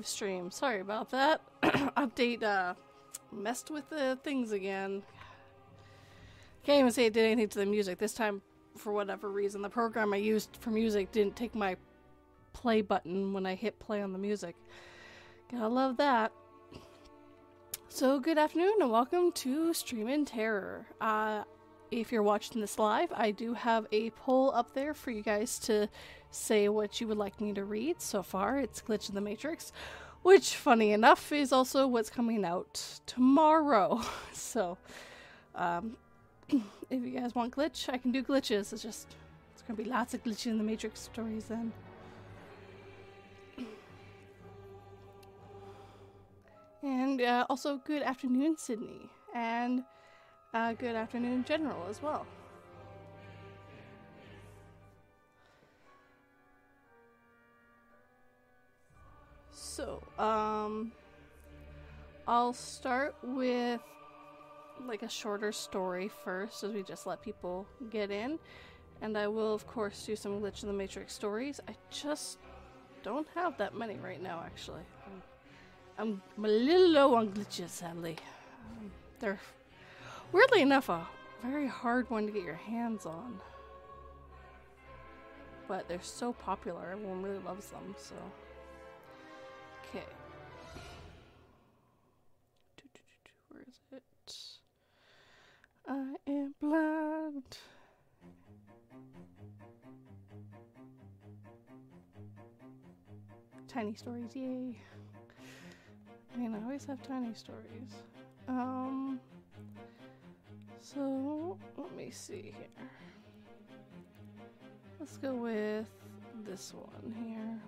live stream. Sorry about that. Update uh, messed with the things again. Can't even say it did anything to the music. This time, for whatever reason, the program I used for music didn't take my play button when I hit play on the music. Gotta love that. So, good afternoon and welcome to Stream in Terror. Uh, if you're watching this live, I do have a poll up there for you guys to say what you would like me to read. So far, it's Glitch in the Matrix, which, funny enough, is also what's coming out tomorrow. So, um, if you guys want glitch, I can do glitches. It's just, it's gonna be lots of glitch in the Matrix stories then. And uh, also, good afternoon, Sydney. And uh, good afternoon, General, as well. So, um, I'll start with like a shorter story first, as we just let people get in. And I will, of course, do some Glitch in the Matrix stories. I just don't have that many right now, actually. I'm, I'm, a little low on glitches, sadly. Um, they're, weirdly enough, a very hard one to get your hands on. But they're so popular, everyone really loves them, so. Okay. Where is it? I am blind. Tiny stories, yay. I mean, I always have tiny stories. Um, so let me see here. Let's go with this one here.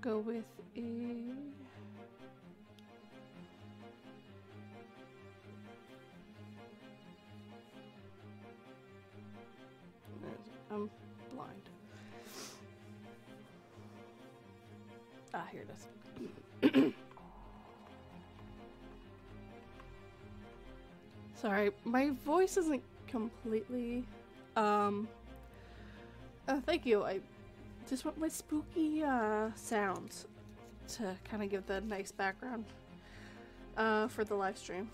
Go with a. Ah, here it is. Sorry, my voice isn't completely. Um. Oh, thank you. I just want my spooky uh, sounds to kind of give the nice background uh, for the live stream.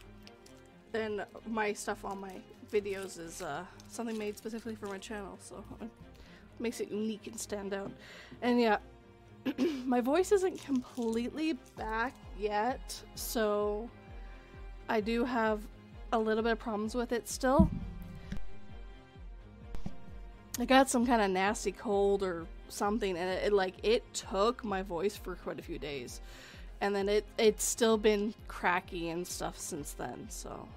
Then my stuff on my videos is uh, something made specifically for my channel, so it makes it unique and stand out. And yeah, my voice isn't completely back yet, so I do have a little bit of problems with it still. I got some kind of nasty cold or something, and it, it like it took my voice for quite a few days, and then it it's still been cracky and stuff since then. So,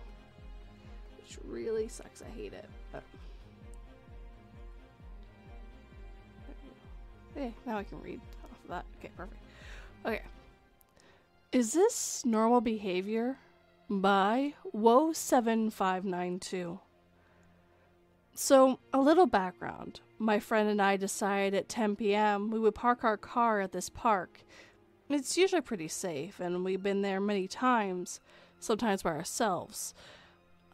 which really sucks. I hate it. But hey, now I can read that. Okay, perfect. Okay, is this normal behavior? By Woe seven five nine two. So, a little background. My friend and I decided at 10 p.m. we would park our car at this park. It's usually pretty safe, and we've been there many times, sometimes by ourselves.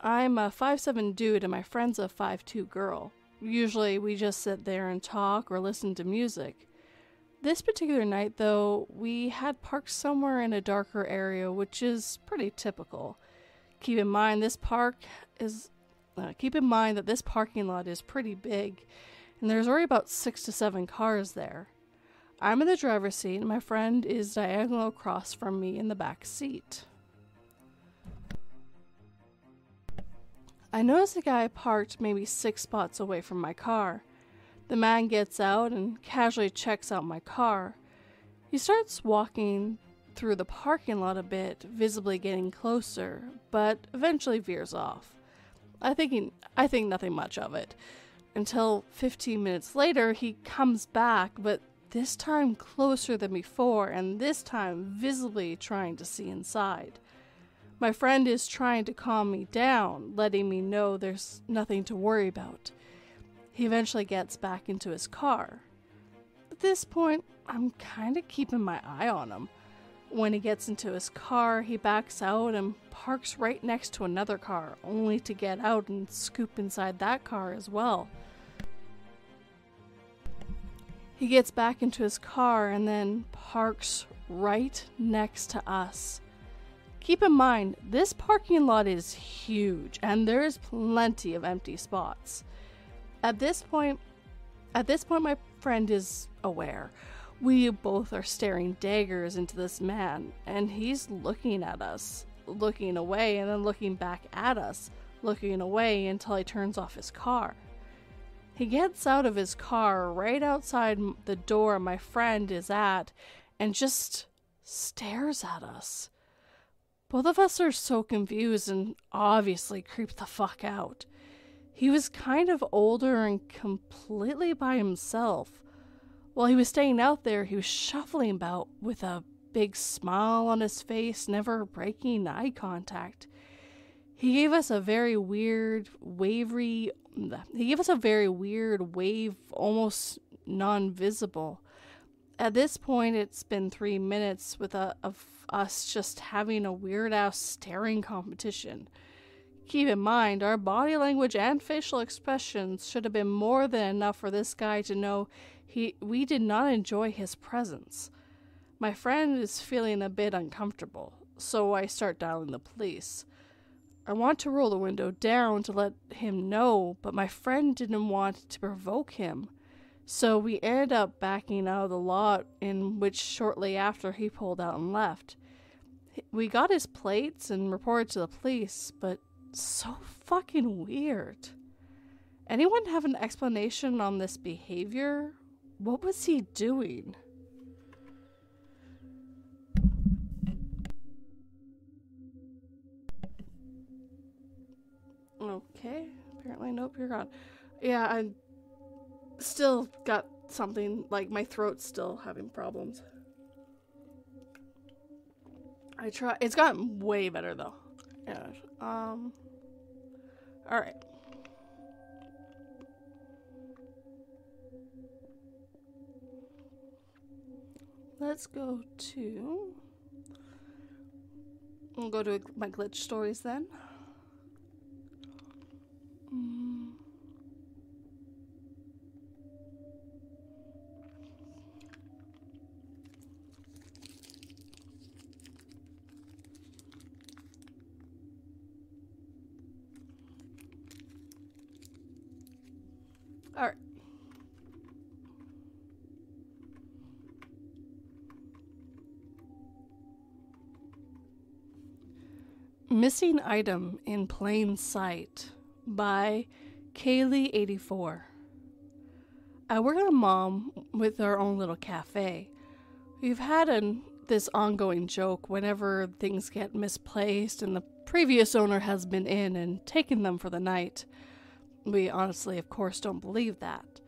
I'm a 5'7 dude, and my friend's a 5'2 girl. Usually, we just sit there and talk or listen to music. This particular night, though, we had parked somewhere in a darker area, which is pretty typical. Keep in mind, this park is uh, keep in mind that this parking lot is pretty big, and there's already about six to seven cars there. I'm in the driver's seat, and my friend is diagonal across from me in the back seat. I notice a guy parked maybe six spots away from my car. The man gets out and casually checks out my car. He starts walking through the parking lot a bit, visibly getting closer, but eventually veers off. I think he, I think nothing much of it. Until 15 minutes later, he comes back, but this time closer than before, and this time visibly trying to see inside. My friend is trying to calm me down, letting me know there's nothing to worry about. He eventually gets back into his car. At this point, I'm kind of keeping my eye on him. When he gets into his car, he backs out and parks right next to another car, only to get out and scoop inside that car as well. He gets back into his car and then parks right next to us. Keep in mind, this parking lot is huge and there's plenty of empty spots. At this point, at this point my friend is aware. We both are staring daggers into this man and he's looking at us, looking away and then looking back at us, looking away until he turns off his car. He gets out of his car right outside the door my friend is at and just stares at us. Both of us are so confused and obviously creeped the fuck out. He was kind of older and completely by himself. While he was staying out there, he was shuffling about with a big smile on his face, never breaking eye contact. He gave us a very weird, wavery. He gave us a very weird wave, almost non visible. At this point, it's been three minutes with a, of us just having a weird ass staring competition. Keep in mind, our body language and facial expressions should have been more than enough for this guy to know he we did not enjoy his presence. My friend is feeling a bit uncomfortable, so I start dialing the police. I want to roll the window down to let him know, but my friend didn't want to provoke him. So we ended up backing out of the lot, in which shortly after he pulled out and left. We got his plates and reported to the police, but so fucking weird. Anyone have an explanation on this behavior? What was he doing? Okay, apparently, nope, you're gone. Yeah, I still got something, like my throat's still having problems. I try. It's gotten way better though. Yeah. Um. All right. Let's go to. We'll go to my glitch stories then. Mm. Missing Item in Plain Sight by Kaylee84. I work at a mom with our own little cafe. We've had an, this ongoing joke whenever things get misplaced and the previous owner has been in and taken them for the night. We honestly, of course, don't believe that.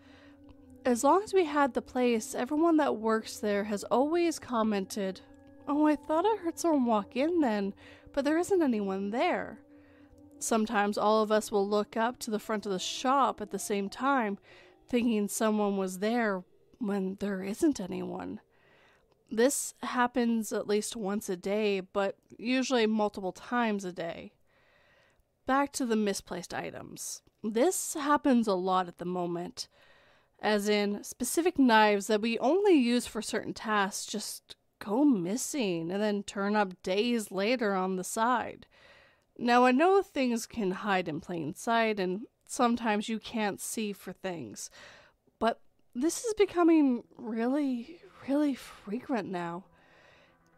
As long as we had the place, everyone that works there has always commented, Oh, I thought I heard someone walk in then, but there isn't anyone there. Sometimes all of us will look up to the front of the shop at the same time, thinking someone was there when there isn't anyone. This happens at least once a day, but usually multiple times a day. Back to the misplaced items. This happens a lot at the moment, as in specific knives that we only use for certain tasks just go missing and then turn up days later on the side. Now, I know things can hide in plain sight and sometimes you can't see for things, but this is becoming really, really frequent now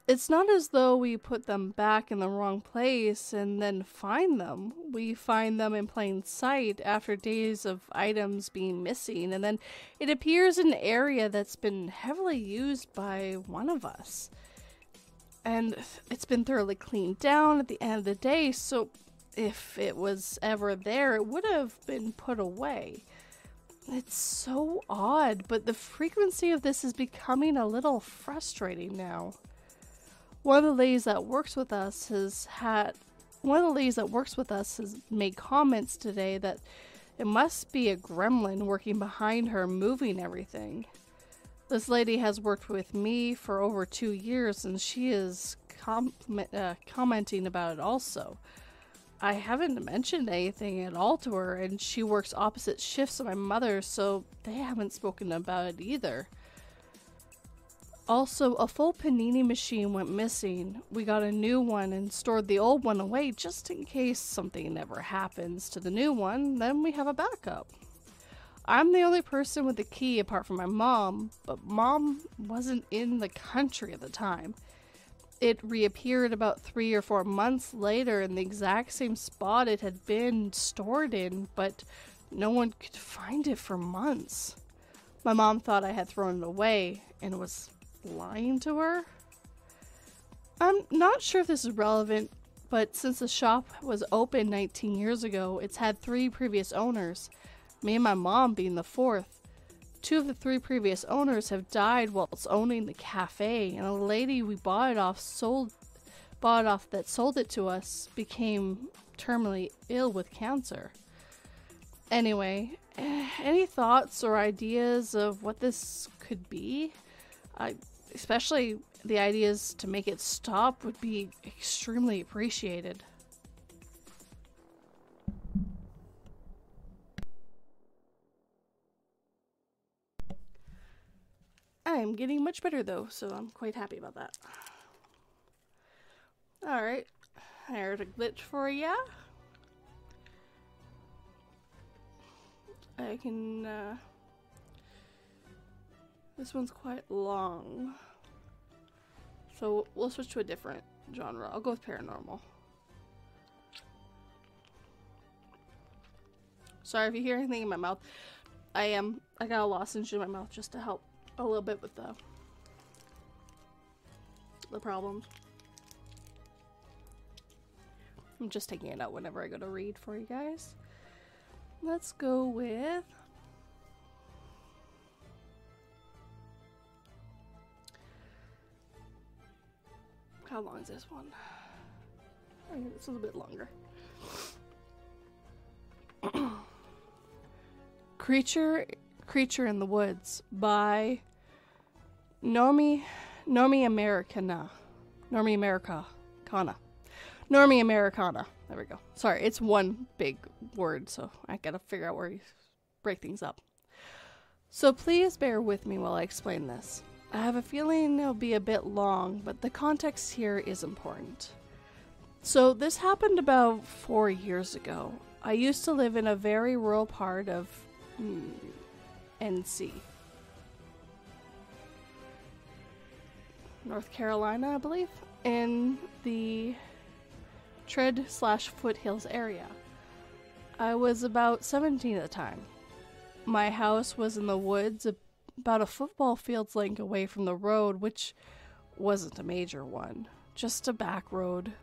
it's not as though we put them back in the wrong place and then find them. We find them in plain sight after days of items being missing, and then it appears in an area that's been heavily used by one of us. And it's been thoroughly cleaned down at the end of the day, so if it was ever there, it would have been put away. It's so odd, but the frequency of this is becoming a little frustrating now one of the ladies that works with us has had one of the ladies that works with us has made comments today that it must be a gremlin working behind her moving everything. This lady has worked with me for over two years and she is com- uh, commenting about it also. I haven't mentioned anything at all to her, and she works opposite shifts of my mother, so they haven't spoken about it either. Also, a full panini machine went missing. We got a new one and stored the old one away just in case something ever happens to the new one, then we have a backup. I'm the only person with the key apart from my mom, but mom wasn't in the country at the time. It reappeared about three or four months later in the exact same spot it had been stored in, but no one could find it for months. My mom thought I had thrown it away and it was lying to her. I'm not sure if this is relevant, but since the shop was open 19 years ago, it's had three previous owners, me and my mom being the fourth. Two of the three previous owners have died whilst owning the cafe, and a lady we bought it off sold bought it off that sold it to us became terminally ill with cancer. Anyway, any thoughts or ideas of what this could be? I especially the ideas to make it stop would be extremely appreciated. I'm getting much better though, so I'm quite happy about that. Alright, there's a glitch for ya. I can, uh, This one's quite long. So we'll switch to a different genre. I'll go with paranormal. Sorry if you hear anything in my mouth. I am, I got a lozenge in my mouth just to help a little bit with the the problems. I'm just taking it out whenever I go to read for you guys. Let's go with How long is this one? This is a bit longer. Creature Creature in the Woods by Nomi Nomi Americana. Nomi America Kana. Normie Americana. There we go. Sorry, it's one big word, so I gotta figure out where you break things up. So please bear with me while I explain this. I have a feeling it'll be a bit long, but the context here is important. So, this happened about four years ago. I used to live in a very rural part of mm, NC. North Carolina, I believe, in the Triad slash Foothills area. I was about 17 at the time. My house was in the woods about a football field's length away from the road, which wasn't a major one, just a back road.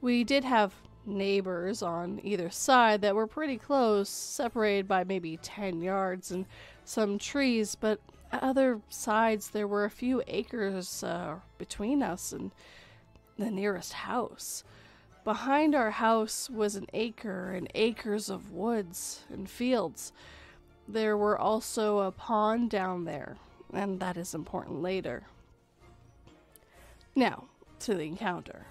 We did have neighbors on either side that were pretty close, separated by maybe 10 yards and some trees, but other sides there were a few acres uh, between us and the nearest house. Behind our house was an acre and acres of woods and fields. There were also a pond down there, and that is important later. Now, to the encounter.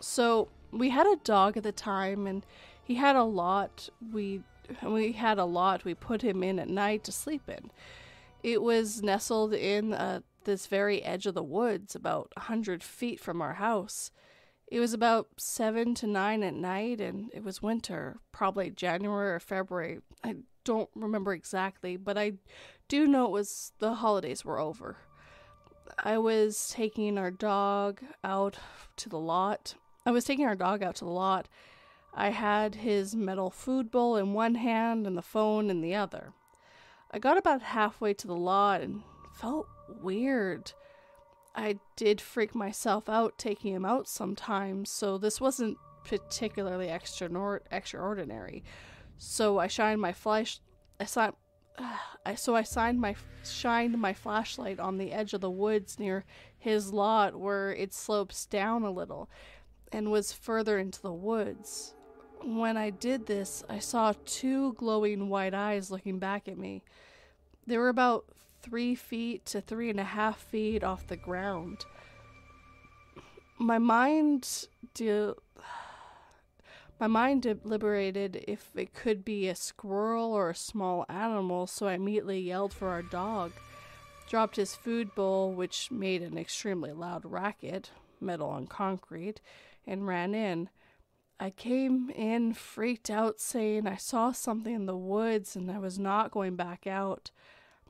So, we had a dog at the time and he had a lot we we had a lot we put him in at night to sleep in. It was nestled in uh, this very edge of the woods, about a hundred feet from our house. It was about seven to nine at night, and it was winter, probably January or February. I don't remember exactly, but I do know it was the holidays were over. I was taking our dog out to the lot. I was taking our dog out to the lot. I had his metal food bowl in one hand and the phone in the other. I got about halfway to the lot and felt weird. I did freak myself out taking him out sometimes, so this wasn't particularly extra extraordinary. So I shined my flash. I saw. I so I signed my shined my flashlight on the edge of the woods near his lot where it slopes down a little and was further into the woods. When I did this, I saw two glowing white eyes looking back at me. They were about three feet to three and a half feet off the ground. My mind de- my mind deliberated if it could be a squirrel or a small animal, so I immediately yelled for our dog, dropped his food bowl, which made an extremely loud racket, metal on concrete, and ran in. I came in freaked out, saying I saw something in the woods and I was not going back out.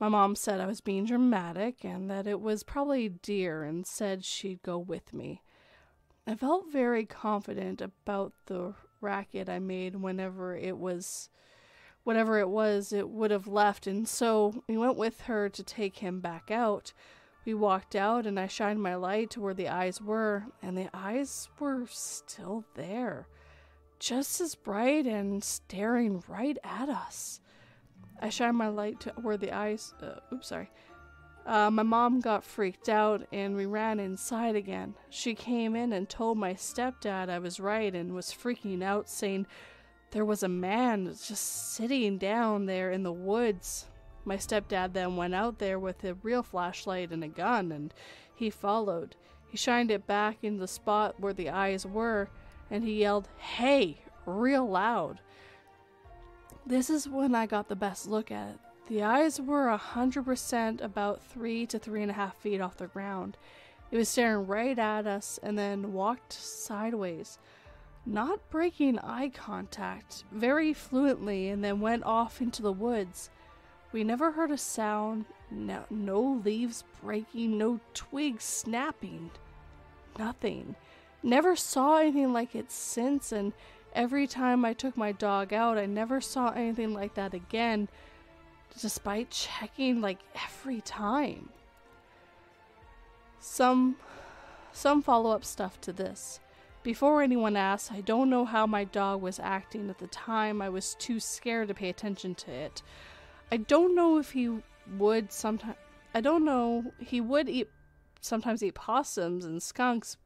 My mom said I was being dramatic and that it was probably deer and said she'd go with me. I felt very confident about the racket I made whenever it was whatever it was, it would have left, and so we went with her to take him back out. We walked out, and I shined my light to where the eyes were, and the eyes were still there just as bright and staring right at us. I shined my light to where the eyes. Uh, oops, sorry. Uh, my mom got freaked out and we ran inside again. She came in and told my stepdad I was right and was freaking out, saying there was a man just sitting down there in the woods. My stepdad then went out there with a real flashlight and a gun and he followed. He shined it back in the spot where the eyes were and he yelled, Hey, real loud. This is when I got the best look at it. The eyes were a hundred percent about three to three and a half feet off the ground. It was staring right at us and then walked sideways, not breaking eye contact, very fluently, and then went off into the woods. We never heard a sound, no, no leaves breaking, no twigs snapping, nothing. Never saw anything like it since, and every time I took my dog out, I never saw anything like that again, despite checking like every time. Some some follow-up stuff to this. Before anyone asks, I don't know how my dog was acting at the time. I was too scared to pay attention to it. I don't know if he would sometimes I don't know he would eat sometimes eat possums and skunks,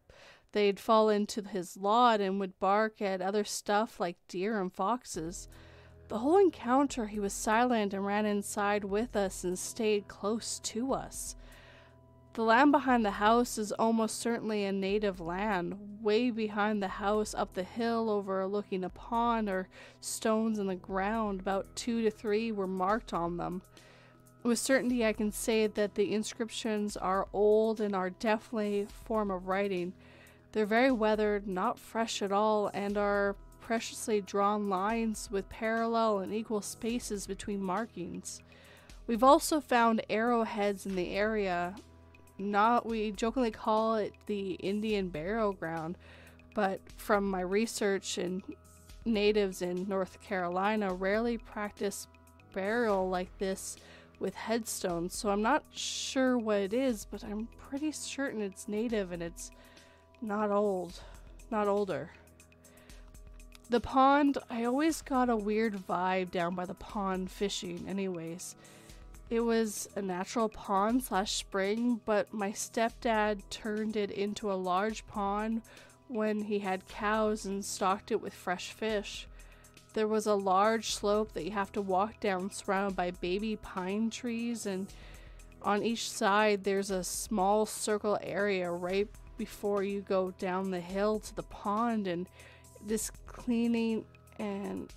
they'd fall into his lot and would bark at other stuff like deer and foxes. The whole encounter, he was silent and ran inside with us and stayed close to us. The land behind the house is almost certainly a native land. Way behind the house, up the hill, overlooking a pond, or stones in the ground, about two to three were marked on them. With certainty, I can say that the inscriptions are old and are definitely form of writing. They're very weathered, not fresh at all, and are preciously drawn lines with parallel and equal spaces between markings. We've also found arrowheads in the area. Not we jokingly call it the Indian burial ground, but from my research and natives in North Carolina rarely practice burial like this with headstones, so I'm not sure what it is, but I'm pretty certain it's native and it's not old. Not older. The pond, I always got a weird vibe down by the pond fishing, anyways. It was a natural pond slash spring, but my stepdad turned it into a large pond when he had cows and stocked it with fresh fish. There was a large slope that you have to walk down, surrounded by baby pine trees, and on each side there's a small circle area right before you go down the hill to the pond and this cleaning and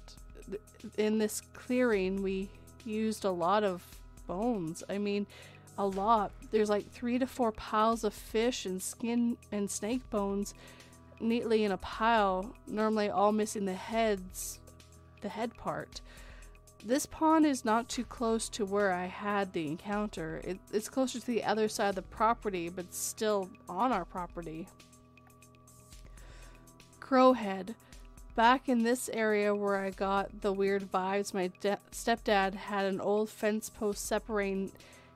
th- in this clearing we used a lot of bones i mean a lot there's like three to four piles of fish and skin and snake bones neatly in a pile normally all missing the heads the head part this pond is not too close to where I had the encounter. It, it's closer to the other side of the property, but still on our property. Crowhead. Back in this area where I got the weird vibes, my stepdad had an old fence post separating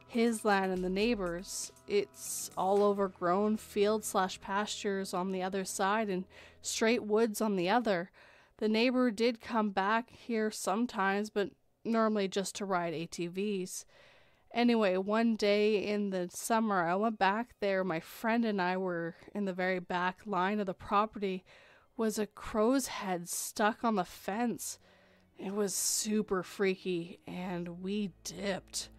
his land and the neighbors. It's all overgrown fields slash pastures on the other side and straight woods on the other. The neighbor did come back here sometimes, but normally just to ride ATVs. Anyway, one day in the summer, I went back there. My friend and I were in the very back line of the property. Was a crow's head stuck on the fence. It was super freaky, and we dipped.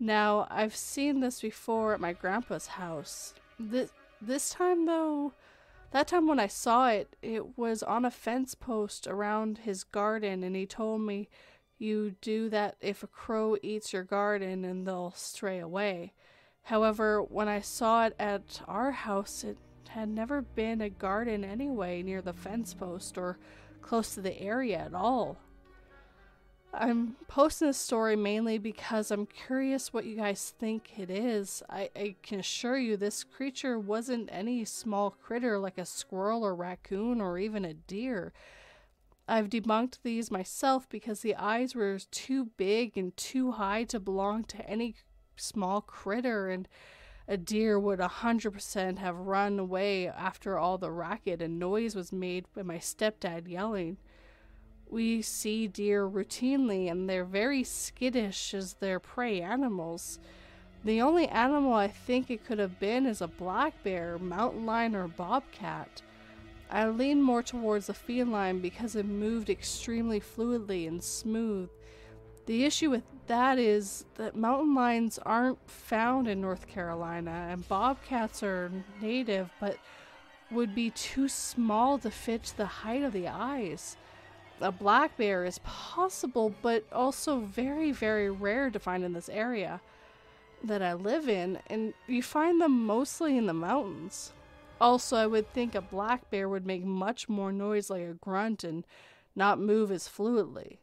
Now, I've seen this before at my grandpa's house. This, this time, though, that time when I saw it, it was on a fence post around his garden, and he told me you do that if a crow eats your garden and they'll stray away. However, when I saw it at our house, it had never been a garden anyway near the fence post or close to the area at all. I'm posting this story mainly because I'm curious what you guys think it is. I, I, can assure you this creature wasn't any small critter like a squirrel or raccoon or even a deer. I've debunked these myself because the eyes were too big and too high to belong to any small critter, and a deer would a 100% have run away after all the racket and noise was made by my stepdad yelling. We see deer routinely, and they're very skittish as their prey animals. The only animal I think it could have been is a black bear, mountain lion, or bobcat. I lean more towards the feline because it moved extremely fluidly and smooth. The issue with that is that mountain lions aren't found in North Carolina, and bobcats are native but would be too small to fit the height of the eyes a black bear is possible, but also very, very rare to find in this area that I live in, and you find them mostly in the mountains. Also, I would think a black bear would make much more noise like a grunt and not move as fluidly.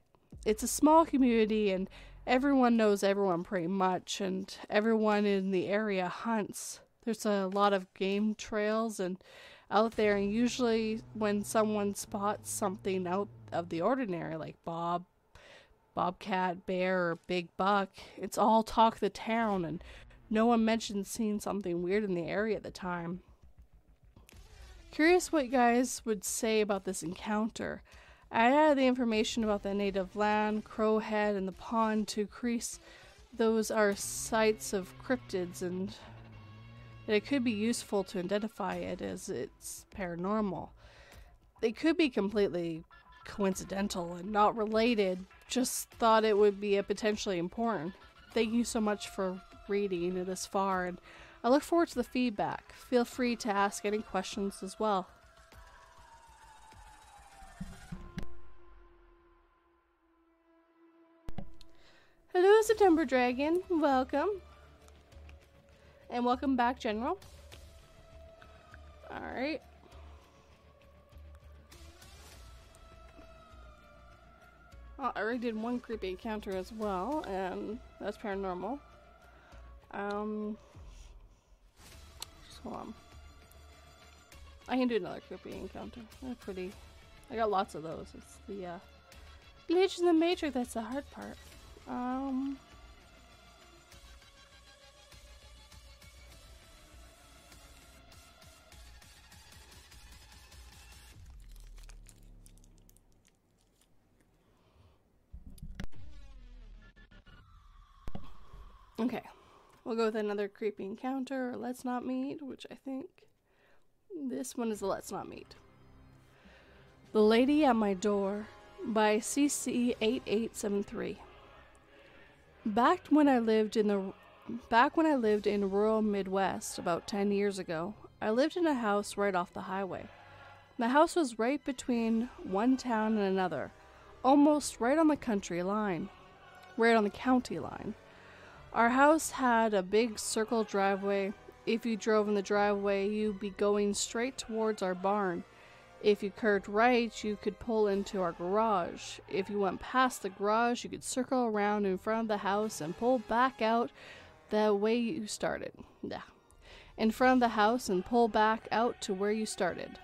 It's a small community, and everyone knows everyone pretty much, and everyone in the area hunts. There's a lot of game trails and out there, and usually when someone spots something out of the ordinary, like Bob, Bobcat, Bear, or Big Buck, it's all talk the town, and no one mentions seeing something weird in the area at the time. Curious what you guys would say about this encounter. I added the information about the native land, Crowhead, and the pond to increase those are sites of cryptids and it could be useful to identify it as it's paranormal. They could be completely coincidental and not related, just thought it would be a potentially important. Thank you so much for reading this far, and I look forward to the feedback. Feel free to ask any questions as well. Hello, September Dragon. Welcome. And welcome back, General. Alright. Well, I already did one creepy encounter as well, and that's paranormal. Um, just hold on. I can do another creepy encounter. They're pretty. I got lots of those. It's the uh, glitch in the matrix that's the hard part. Um. Okay, we'll go with another creepy encounter, or Let's Not Meet, which I think this one is the Let's Not Meet. The Lady at My Door by CC8873. Back when I lived in the back when I lived in rural Midwest about 10 years ago, I lived in a house right off the highway. The house was right between one town and another, almost right on the country line, right on the county line. Our house had a big circle driveway. If you drove in the driveway, you'd be going straight towards our barn. If you curved right, you could pull into our garage. If you went past the garage, you could circle around in front of the house and pull back out the way you started. Yeah. In front of the house and pull back out to where you started.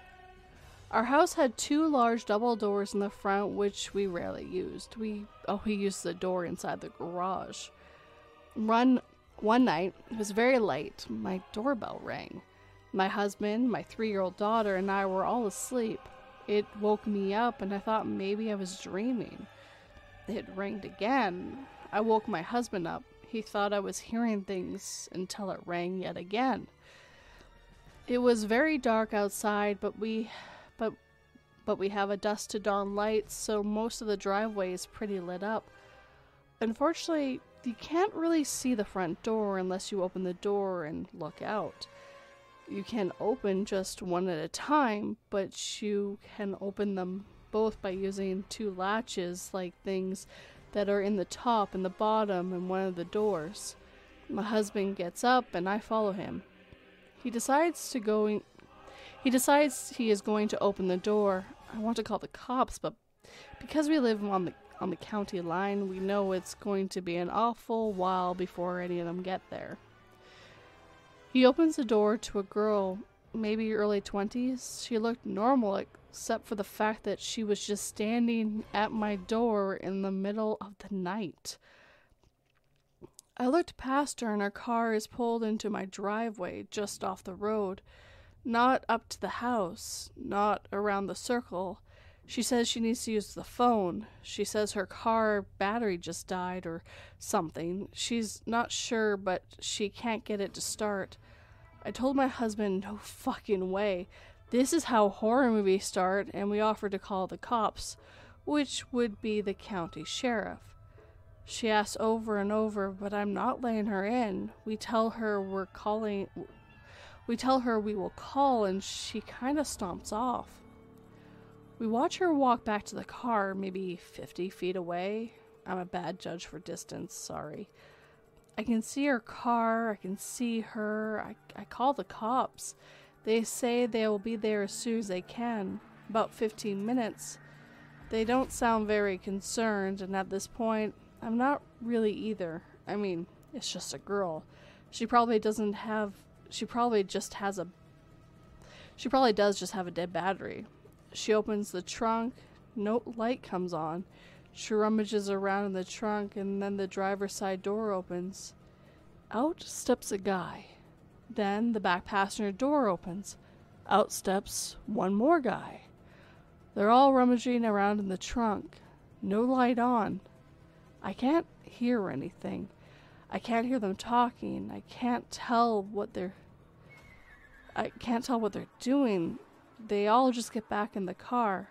Our house had two large double doors in the front, which we rarely used. We oh, we used the door inside the garage run one night, it was very late, my doorbell rang. My husband, my three year old daughter, and I were all asleep. It woke me up, and I thought maybe I was dreaming. It rang again. I woke my husband up. He thought I was hearing things until it rang yet again. It was very dark outside, but we but but we have a dusk to dawn light, so most of the driveway is pretty lit up. Unfortunately, you can't really see the front door unless you open the door and look out. You can open just one at a time, but you can open them both by using two latches, like things that are in the top and the bottom and one of the doors. My husband gets up and I follow him. He decides to go in, he decides he is going to open the door. I want to call the cops, but because we live on the on the county line, we know it's going to be an awful while before any of them get there. He opens the door to a girl, maybe early 20s. She looked normal except for the fact that she was just standing at my door in the middle of the night. I looked past her, and her car is pulled into my driveway just off the road, not up to the house, not around the circle. She says she needs to use the phone. She says her car battery just died or something. She's not sure, but she can't get it to start. I told my husband, no fucking way. This is how horror movies start, and we offered to call the cops, which would be the county sheriff. She asks over and over, but I'm not letting her in. We tell her we're calling. We tell her we will call, and she kind of stomps off. We watch her walk back to the car, maybe 50 feet away. I'm a bad judge for distance, sorry. I can see her car, I can see her. I, I call the cops. They say they will be there as soon as they can, about 15 minutes. They don't sound very concerned, and at this point, I'm not really either. I mean, it's just a girl. She probably doesn't have. She probably just has a. She probably does just have a dead battery. She opens the trunk. No light comes on. She rummages around in the trunk, and then the driver's side door opens. Out steps a guy. Then the back passenger door opens. Out steps one more guy. They're all rummaging around in the trunk. No light on. I can't hear anything. I can't hear them talking. I can't tell what they're I can't tell what they're doing. They all just get back in the car.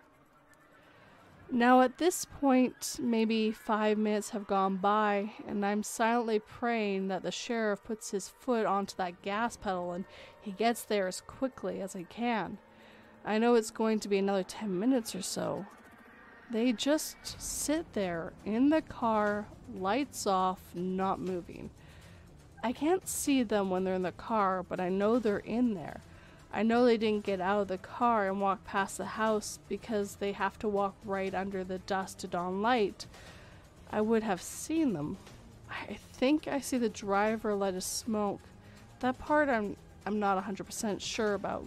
Now, at this point, maybe five minutes have gone by, and I'm silently praying that the sheriff puts his foot onto that gas pedal and he gets there as quickly as he can. I know it's going to be another 10 minutes or so, they just sit there in the car, lights off, not moving. I can't see them when they're in the car, but I know they're in there. I know they didn't get out of the car and walk past the house because they have to walk right under the dust to dawn light. I would have seen them. I think I see the driver light a smoke. That part I'm I'm not 100% sure about.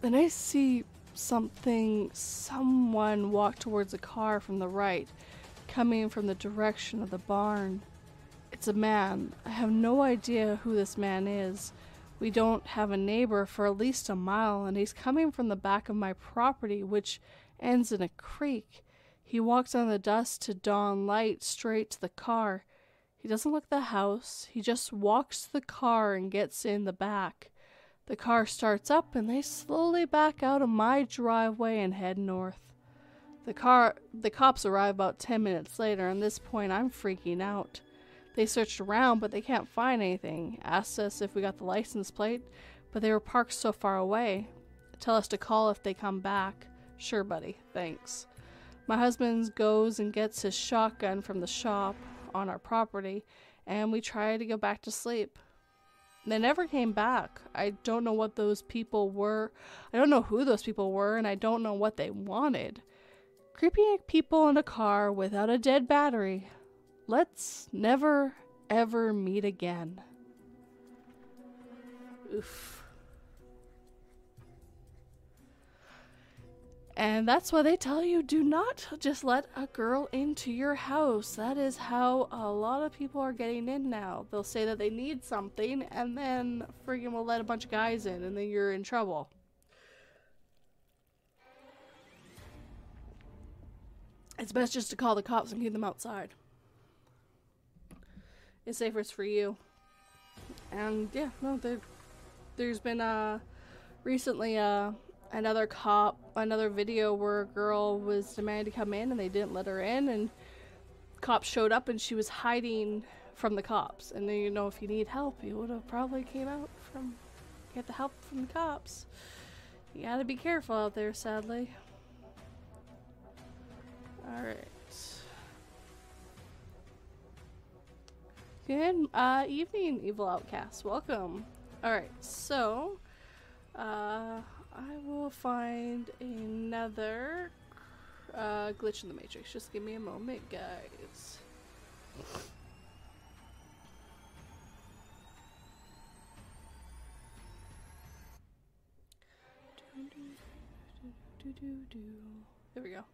Then I see something, someone walked towards a car from the right, coming from the direction of the barn. It's a man. I have no idea who this man is. We don't have a neighbor for at least a mile, and he's coming from the back of my property, which ends in a creek. He walks on the dust to dawn light straight to the car. He doesn't look the house, he just walks to the car and gets in the back. The car starts up and they slowly back out of my driveway and head north. The car the cops arrive about 10 minutes later and this point I'm freaking out. They searched around but they can't find anything. Asked us if we got the license plate, but they were parked so far away. Tell us to call if they come back. Sure, buddy. Thanks. My husband goes and gets his shotgun from the shop on our property and we try to go back to sleep. They never came back. I don't know what those people were. I don't know who those people were, and I don't know what they wanted. Creepy people in a car without a dead battery. Let's never, ever meet again. Oof. And that's why they tell you do not just let a girl into your house. That is how a lot of people are getting in now. They'll say that they need something and then friggin' will let a bunch of guys in and then you're in trouble. It's best just to call the cops and keep them outside. It's safer for you. And yeah, no, there, there's been uh recently uh another cop, another video where a girl was demanding to come in and they didn't let her in, and cops showed up and she was hiding from the cops. And then you know if you need help, you would have probably came out from get the help from the cops. You gotta be careful out there, sadly. Alright. Good uh, evening, Evil Outcast. Welcome. Alright, so uh, I will find another uh, glitch in the matrix. Just give me a moment, guys. There we go.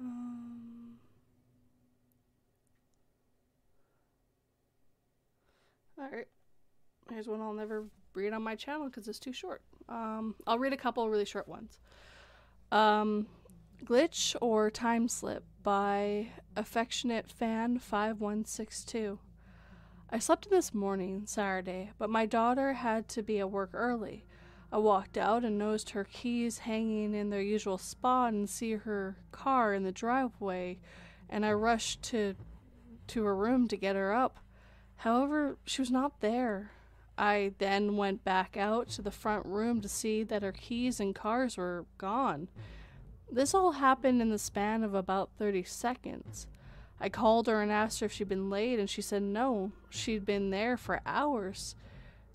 Um, Alright. Here's one I'll never read on my channel because it's too short. Um, I'll read a couple really short ones. Um, Glitch or Time Slip by Affectionate Fan 5162. I slept in this morning, Saturday, but my daughter had to be at work early. I walked out and noticed her keys hanging in their usual spot and see her car in the driveway, and I rushed to to her room to get her up. However, she was not there. I then went back out to the front room to see that her keys and cars were gone. This all happened in the span of about 30 seconds. I called her and asked her if she'd been late, and she said no, she'd been there for hours.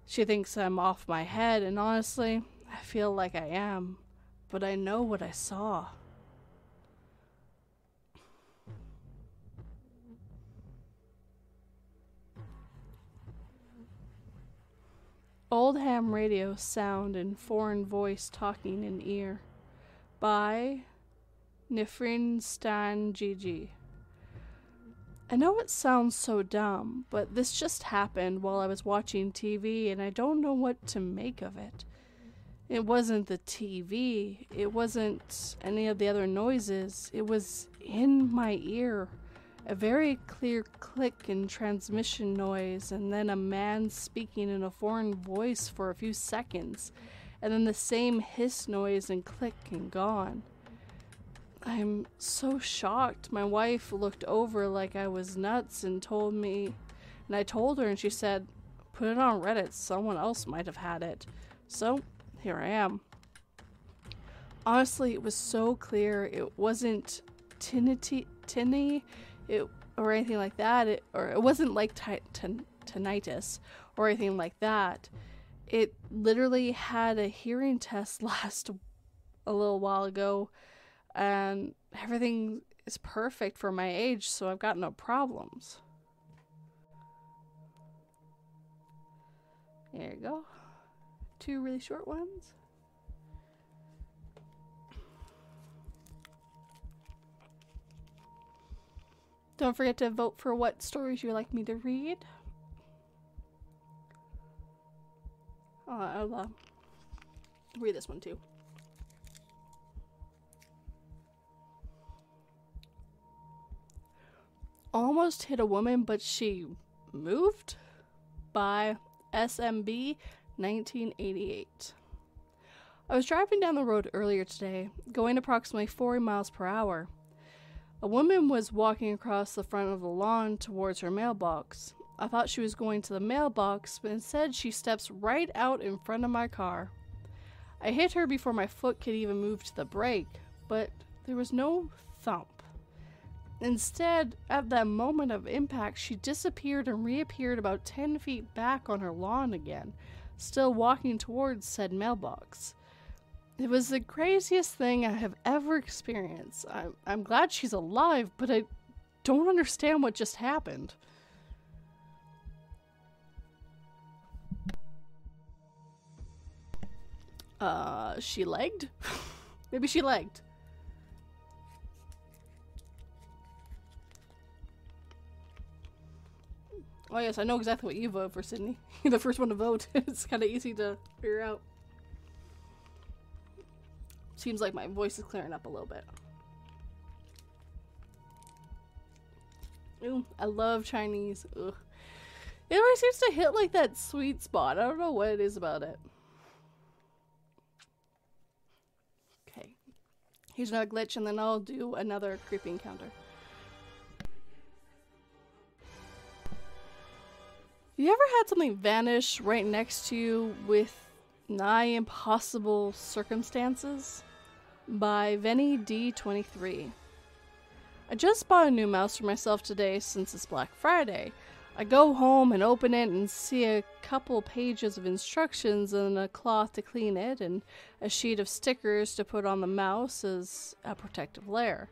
She thinks I'm off my head, and honestly, I feel like I am, but I know what I saw. Old ham radio sound and foreign voice talking in ear by Nifrin Stan Gigi. I know it sounds so dumb, but this just happened while I was watching TV and I don't know what to make of it. It wasn't the TV, it wasn't any of the other noises, it was in my ear a very clear click and transmission noise, and then a man speaking in a foreign voice for a few seconds, and then the same hiss noise and click and gone. I'm so shocked. My wife looked over like I was nuts and told me, and I told her, and she said, Put it on Reddit, someone else might have had it. So, here I am. Honestly, it was so clear. It wasn't tinny, tinny it or anything like that. It, or it wasn't like tinnitus or anything like that. It literally had a hearing test last a little while ago, and everything is perfect for my age, so I've got no problems. There you go. Two really short ones. Don't forget to vote for what stories you'd like me to read. Oh, I'll uh, read this one too. Almost hit a woman, but she moved by SMB 1988. I was driving down the road earlier today, going approximately 40 miles per hour. A woman was walking across the front of the lawn towards her mailbox. I thought she was going to the mailbox, but instead she steps right out in front of my car. I hit her before my foot could even move to the brake, but there was no thump. Instead, at that moment of impact, she disappeared and reappeared about 10 feet back on her lawn again, still walking towards said mailbox. It was the craziest thing I have ever experienced. I'm, I'm glad she's alive, but I don't understand what just happened. Uh, she legged? Maybe she legged. Oh yes, I know exactly what you vote for, Sydney. You're the first one to vote. it's kind of easy to figure out. Seems like my voice is clearing up a little bit. Ooh, I love Chinese. Ugh. It always seems to hit like that sweet spot. I don't know what it is about it. Okay. Here's another glitch, and then I'll do another creepy encounter. You ever had something vanish right next to you with nigh impossible circumstances? By Venny D23. I just bought a new mouse for myself today since it's Black Friday. I go home and open it and see a couple pages of instructions and a cloth to clean it and a sheet of stickers to put on the mouse as a protective layer.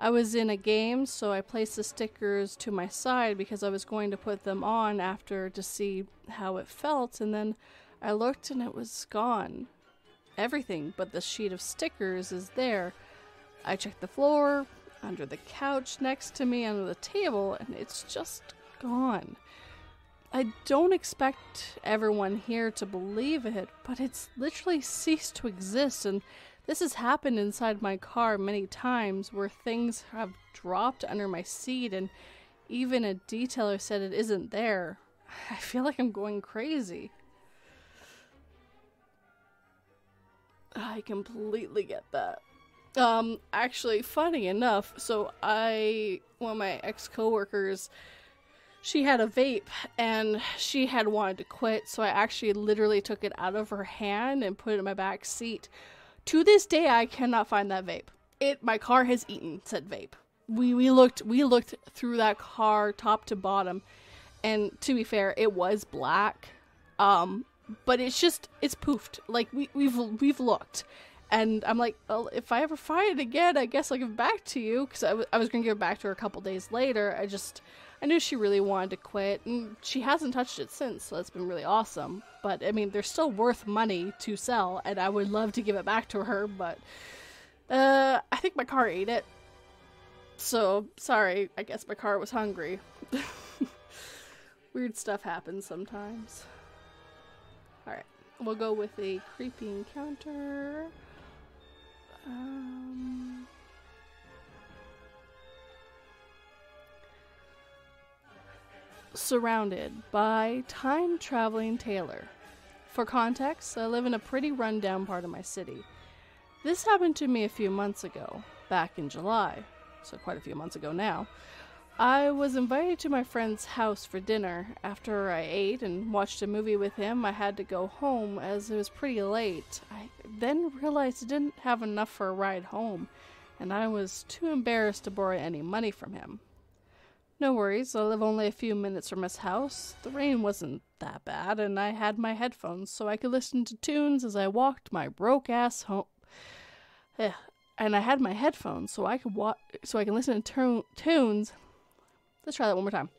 I was in a game, so I placed the stickers to my side because I was going to put them on after to see how it felt, and then I looked and it was gone. Everything but the sheet of stickers is there. I checked the floor, under the couch next to me, under the table, and it's just gone. I don't expect everyone here to believe it, but it's literally ceased to exist, and this has happened inside my car many times where things have dropped under my seat and even a detailer said it isn't there. I feel like I'm going crazy. I completely get that. Um, actually, funny enough, so I, one of my ex coworkers, she had a vape and she had wanted to quit, so I actually literally took it out of her hand and put it in my back seat to this day, I cannot find that vape. It my car has eaten said vape. We we looked we looked through that car top to bottom, and to be fair, it was black. Um, but it's just it's poofed. Like we we've we've looked, and I'm like, well, if I ever find it again, I guess I'll give it back to you because I, w- I was gonna give it back to her a couple days later. I just I knew she really wanted to quit, and she hasn't touched it since, so that's been really awesome. But I mean, they're still worth money to sell, and I would love to give it back to her, but uh, I think my car ate it. So sorry, I guess my car was hungry. Weird stuff happens sometimes. We'll go with a creepy encounter. Um. surrounded by time traveling Taylor. For context, I live in a pretty rundown part of my city. This happened to me a few months ago, back in July, so quite a few months ago now. I was invited to my friend's house for dinner. After I ate and watched a movie with him, I had to go home as it was pretty late. I then realized I didn't have enough for a ride home, and I was too embarrassed to borrow any money from him. No worries, I live only a few minutes from his house. The rain wasn't that bad, and I had my headphones so I could listen to tunes as I walked my broke ass home. And I had my headphones so I could walk, so I can listen to tunes. Let's try that one more time.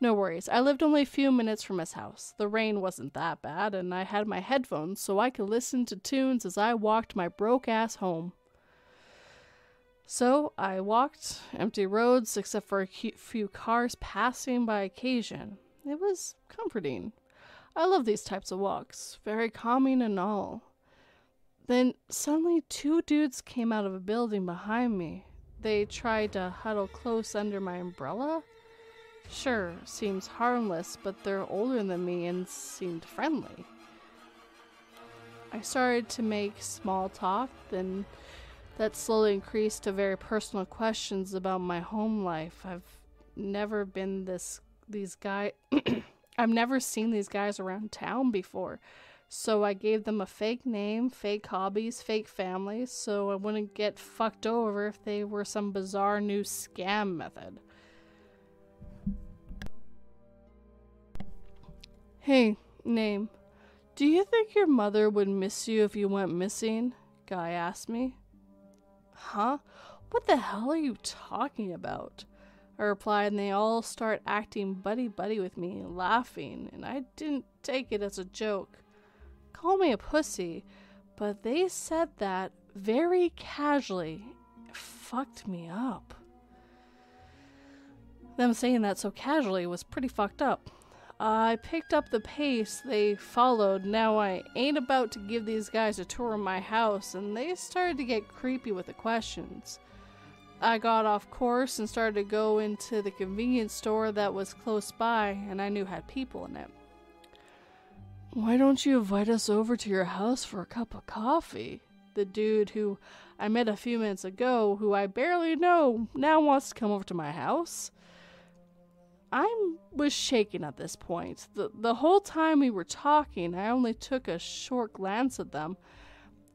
No worries. I lived only a few minutes from his house. The rain wasn't that bad, and I had my headphones so I could listen to tunes as I walked my broke ass home. So I walked empty roads except for a few cars passing by occasion. It was comforting. I love these types of walks, very calming and all. Then suddenly two dudes came out of a building behind me. They tried to huddle close under my umbrella. Sure, seems harmless, but they're older than me and seemed friendly. I started to make small talk, then that slowly increased to very personal questions about my home life. I've never been this these guys I've never seen these guys around town before. So I gave them a fake name, fake hobbies, fake families, so I wouldn't get fucked over if they were some bizarre new scam method. Hey, name. Do you think your mother would miss you if you went missing? Guy asked me. Huh? What the hell are you talking about? I replied, and they all start acting buddy buddy with me, laughing, and I didn't take it as a joke. Call me a pussy, but they said that very casually. It fucked me up. Them saying that so casually was pretty fucked up. I picked up the pace they followed. Now I ain't about to give these guys a tour of my house, and they started to get creepy with the questions. I got off course and started to go into the convenience store that was close by and I knew had people in it. Why don't you invite us over to your house for a cup of coffee? The dude who I met a few minutes ago, who I barely know, now wants to come over to my house. I was shaken at this point. The, the whole time we were talking, I only took a short glance at them.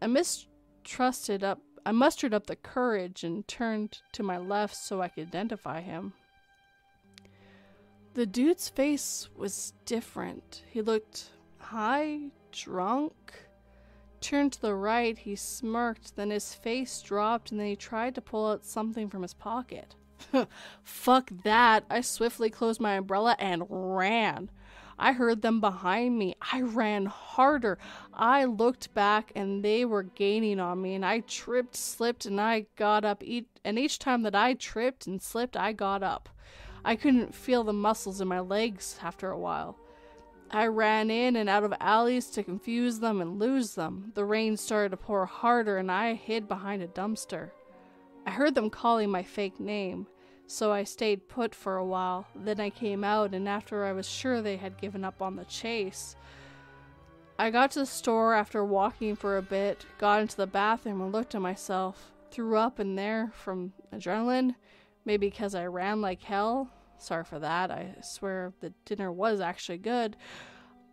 I mistrusted up I mustered up the courage and turned to my left so I could identify him. The dude's face was different. He looked high, drunk. Turned to the right, he smirked, then his face dropped, and then he tried to pull out something from his pocket. Fuck that. I swiftly closed my umbrella and ran. I heard them behind me. I ran harder. I looked back and they were gaining on me and I tripped, slipped and I got up each, and each time that I tripped and slipped, I got up. I couldn't feel the muscles in my legs after a while. I ran in and out of alleys to confuse them and lose them. The rain started to pour harder and I hid behind a dumpster. I heard them calling my fake name so I stayed put for a while. Then I came out, and after I was sure they had given up on the chase, I got to the store after walking for a bit, got into the bathroom, and looked at myself. Threw up in there from adrenaline, maybe because I ran like hell. Sorry for that. I swear the dinner was actually good.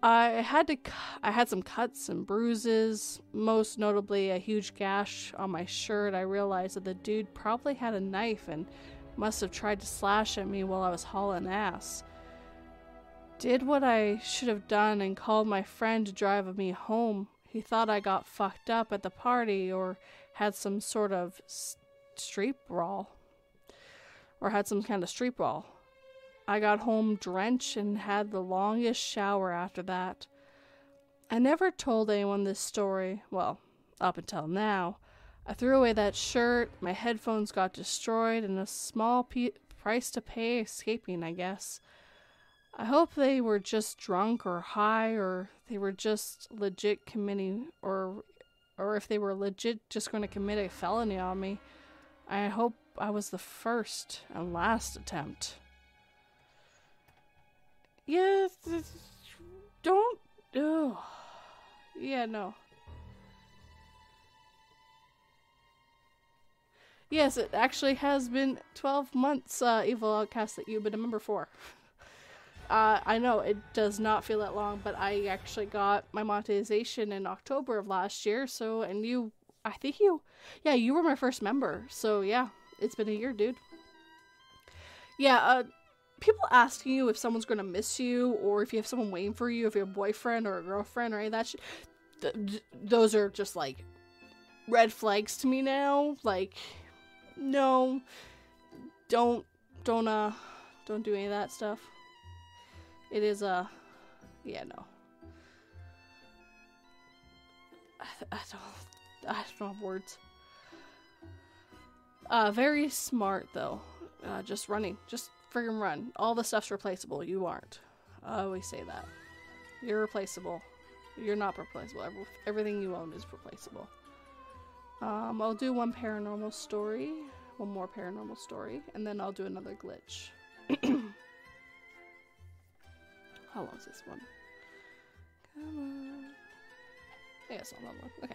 I had to I had some cuts and bruises, most notably a huge gash on my shirt. I realized that the dude probably had a knife and must have tried to slash at me while I was hauling ass. Did what I should have done and called my friend to drive me home. He thought I got fucked up at the party or had some sort of street brawl. Or had some kind of street brawl. I got home drenched and had the longest shower after that. I never told anyone this story, well, up until now, I threw away that shirt, my headphones got destroyed, and a small price to pay escaping, I guess. I hope they were just drunk or high, or they were just legit committing, or, or if they were legit just going to commit a felony on me. I hope I was the first and last attempt. Yeah, don't. Oh. Yeah, no. Yes, it actually has been 12 months, uh, Evil Outcast, that you've been a member for. Uh, I know it does not feel that long, but I actually got my monetization in October of last year. So, and you, I think you, yeah, you were my first member. So, yeah, it's been a year, dude. Yeah, uh, people asking you if someone's gonna miss you, or if you have someone waiting for you, if you have a boyfriend or a girlfriend or any of that shit, th- those are just like red flags to me now. Like, no, don't, don't, uh, don't do any of that stuff. It is, uh, yeah, no. I, I don't, I don't have words. Uh, very smart though. Uh, just running, just friggin' run. All the stuff's replaceable. You aren't. I always say that. You're replaceable. You're not replaceable. Everything you own is replaceable. Um, I'll do one paranormal story, one more paranormal story, and then I'll do another glitch. How long is this one? Come on. Yeah, it's not one. Okay.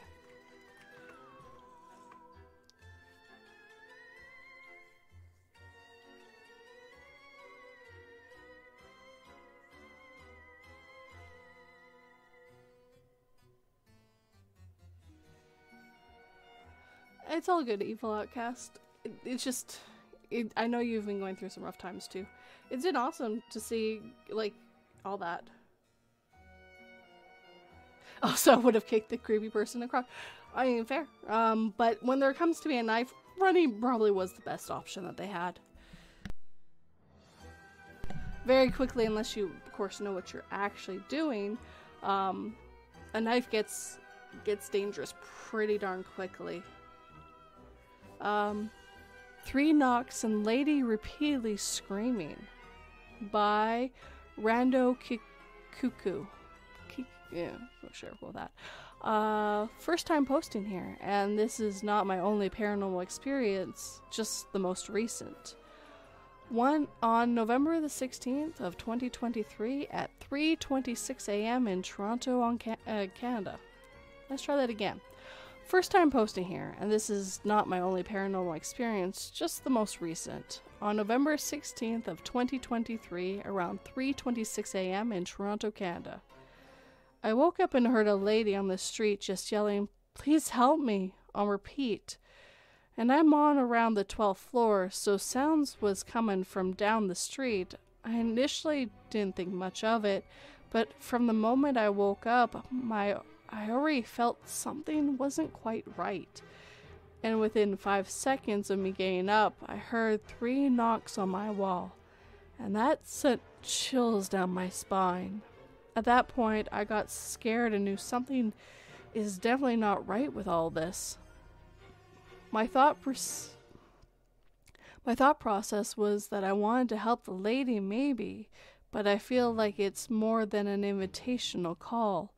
It's all good, Evil Outcast. It, it's just, it, I know you've been going through some rough times too. It's been awesome to see, like, all that. Also, I would have kicked the creepy person across. I mean, fair. Um, but when there comes to be a knife, running probably was the best option that they had. Very quickly, unless you, of course, know what you're actually doing, um, a knife gets gets dangerous pretty darn quickly. Um, three knocks and lady repeatedly screaming by Rando Kikuku. Yeah, not sure about that. Uh, first time posting here, and this is not my only paranormal experience, just the most recent. One on November the 16th of 2023 at 3:26 a.m. in Toronto, on Ca- uh, Canada. Let's try that again. First time posting here, and this is not my only paranormal experience, just the most recent. on November 16th of 2023 around 3:26 a.m. in Toronto, Canada. I woke up and heard a lady on the street just yelling, "Please help me!" on repeat. And I'm on around the 12th floor, so sounds was coming from down the street. I initially didn't think much of it, but from the moment I woke up, my I already felt something wasn't quite right. And within five seconds of me getting up, I heard three knocks on my wall, and that sent chills down my spine. At that point, I got scared and knew something is definitely not right with all this. My thought pers- my thought process was that I wanted to help the lady maybe, but I feel like it's more than an invitational call.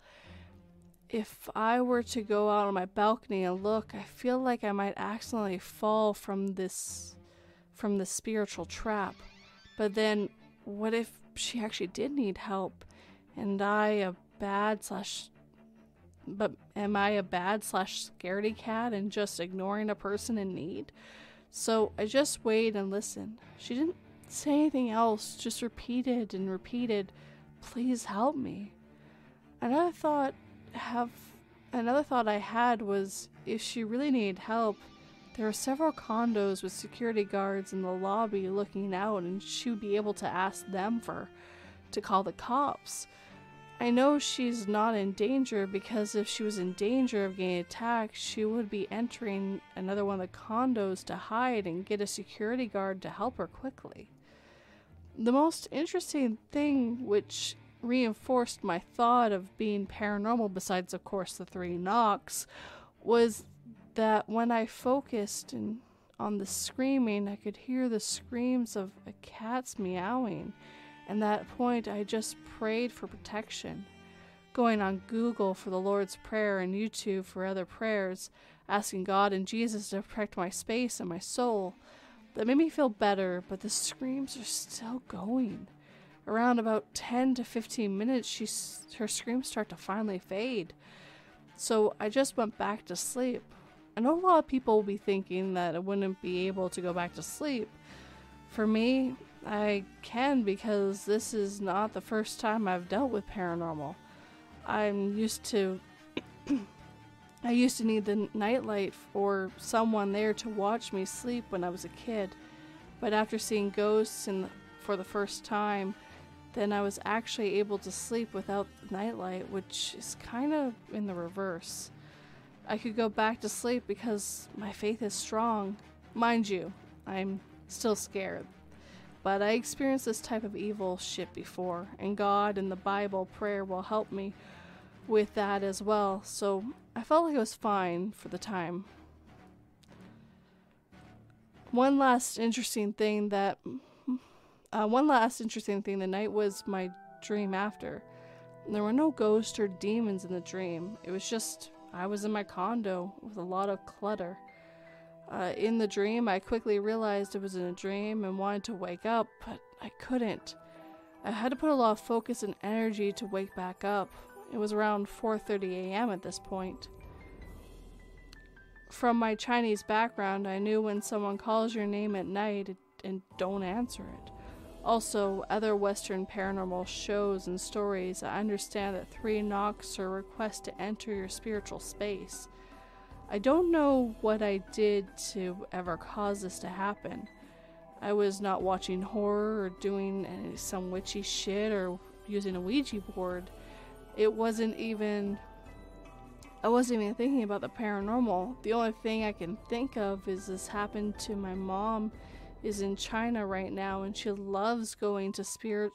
If I were to go out on my balcony and look, I feel like I might accidentally fall from this from the spiritual trap. But then what if she actually did need help and I a bad slash but am I a bad slash scaredy cat and just ignoring a person in need? So I just waited and listened. She didn't say anything else, just repeated and repeated, Please help me. And I thought have another thought I had was if she really needed help, there are several condos with security guards in the lobby looking out and she would be able to ask them for to call the cops. I know she's not in danger because if she was in danger of getting attacked, she would be entering another one of the condos to hide and get a security guard to help her quickly. The most interesting thing, which reinforced my thought of being paranormal, besides, of course, the three knocks, was that when I focused and on the screaming, I could hear the screams of a cat's meowing and that point, I just prayed for protection. Going on Google for the Lord's Prayer and YouTube for other prayers, asking God and Jesus to protect my space and my soul. That made me feel better, but the screams are still going. Around about 10 to 15 minutes, she, her screams start to finally fade. So I just went back to sleep. I know a lot of people will be thinking that I wouldn't be able to go back to sleep. For me, I can because this is not the first time I've dealt with paranormal. I'm used to. I used to need the nightlight or someone there to watch me sleep when I was a kid, but after seeing ghosts in, for the first time, then I was actually able to sleep without the nightlight, which is kind of in the reverse. I could go back to sleep because my faith is strong. Mind you, I'm still scared. But I experienced this type of evil shit before, and God and the Bible prayer will help me with that as well. So I felt like it was fine for the time. One last interesting thing that uh, one last interesting thing the night was my dream after. There were no ghosts or demons in the dream. It was just I was in my condo with a lot of clutter. Uh, in the dream, I quickly realized it was in a dream and wanted to wake up, but I couldn't. I had to put a lot of focus and energy to wake back up. It was around 4:30 a.m. at this point. From my Chinese background, I knew when someone calls your name at night and don't answer it. Also, other Western paranormal shows and stories, I understand that three knocks are requests to enter your spiritual space. I don't know what I did to ever cause this to happen. I was not watching horror or doing any, some witchy shit or using a Ouija board. It wasn't even. I wasn't even thinking about the paranormal. The only thing I can think of is this happened to my mom. Is in China right now, and she loves going to spirit,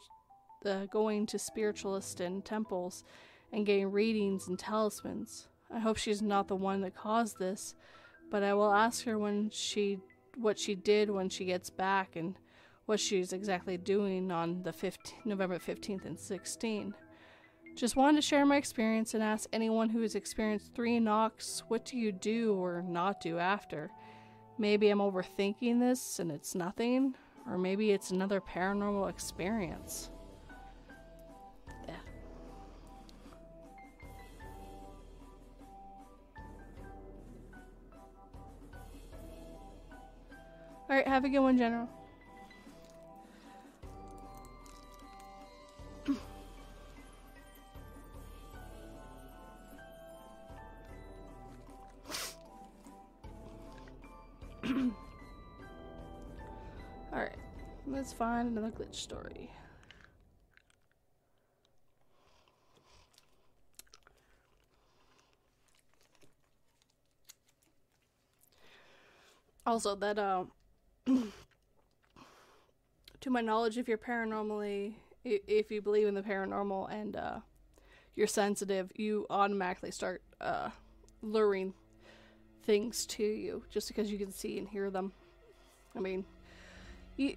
uh, going to spiritualist and temples, and getting readings and talismans. I hope she's not the one that caused this, but I will ask her when she what she did when she gets back and what she's exactly doing on the 15, November 15th and 16th. Just wanted to share my experience and ask anyone who has experienced three knocks, what do you do or not do after? Maybe I'm overthinking this and it's nothing, or maybe it's another paranormal experience. Yeah. Alright, have a good one, General. Find another glitch story. Also, that, uh, to my knowledge, if you're paranormally, if you believe in the paranormal and, uh, you're sensitive, you automatically start, uh, luring things to you just because you can see and hear them. I mean, you,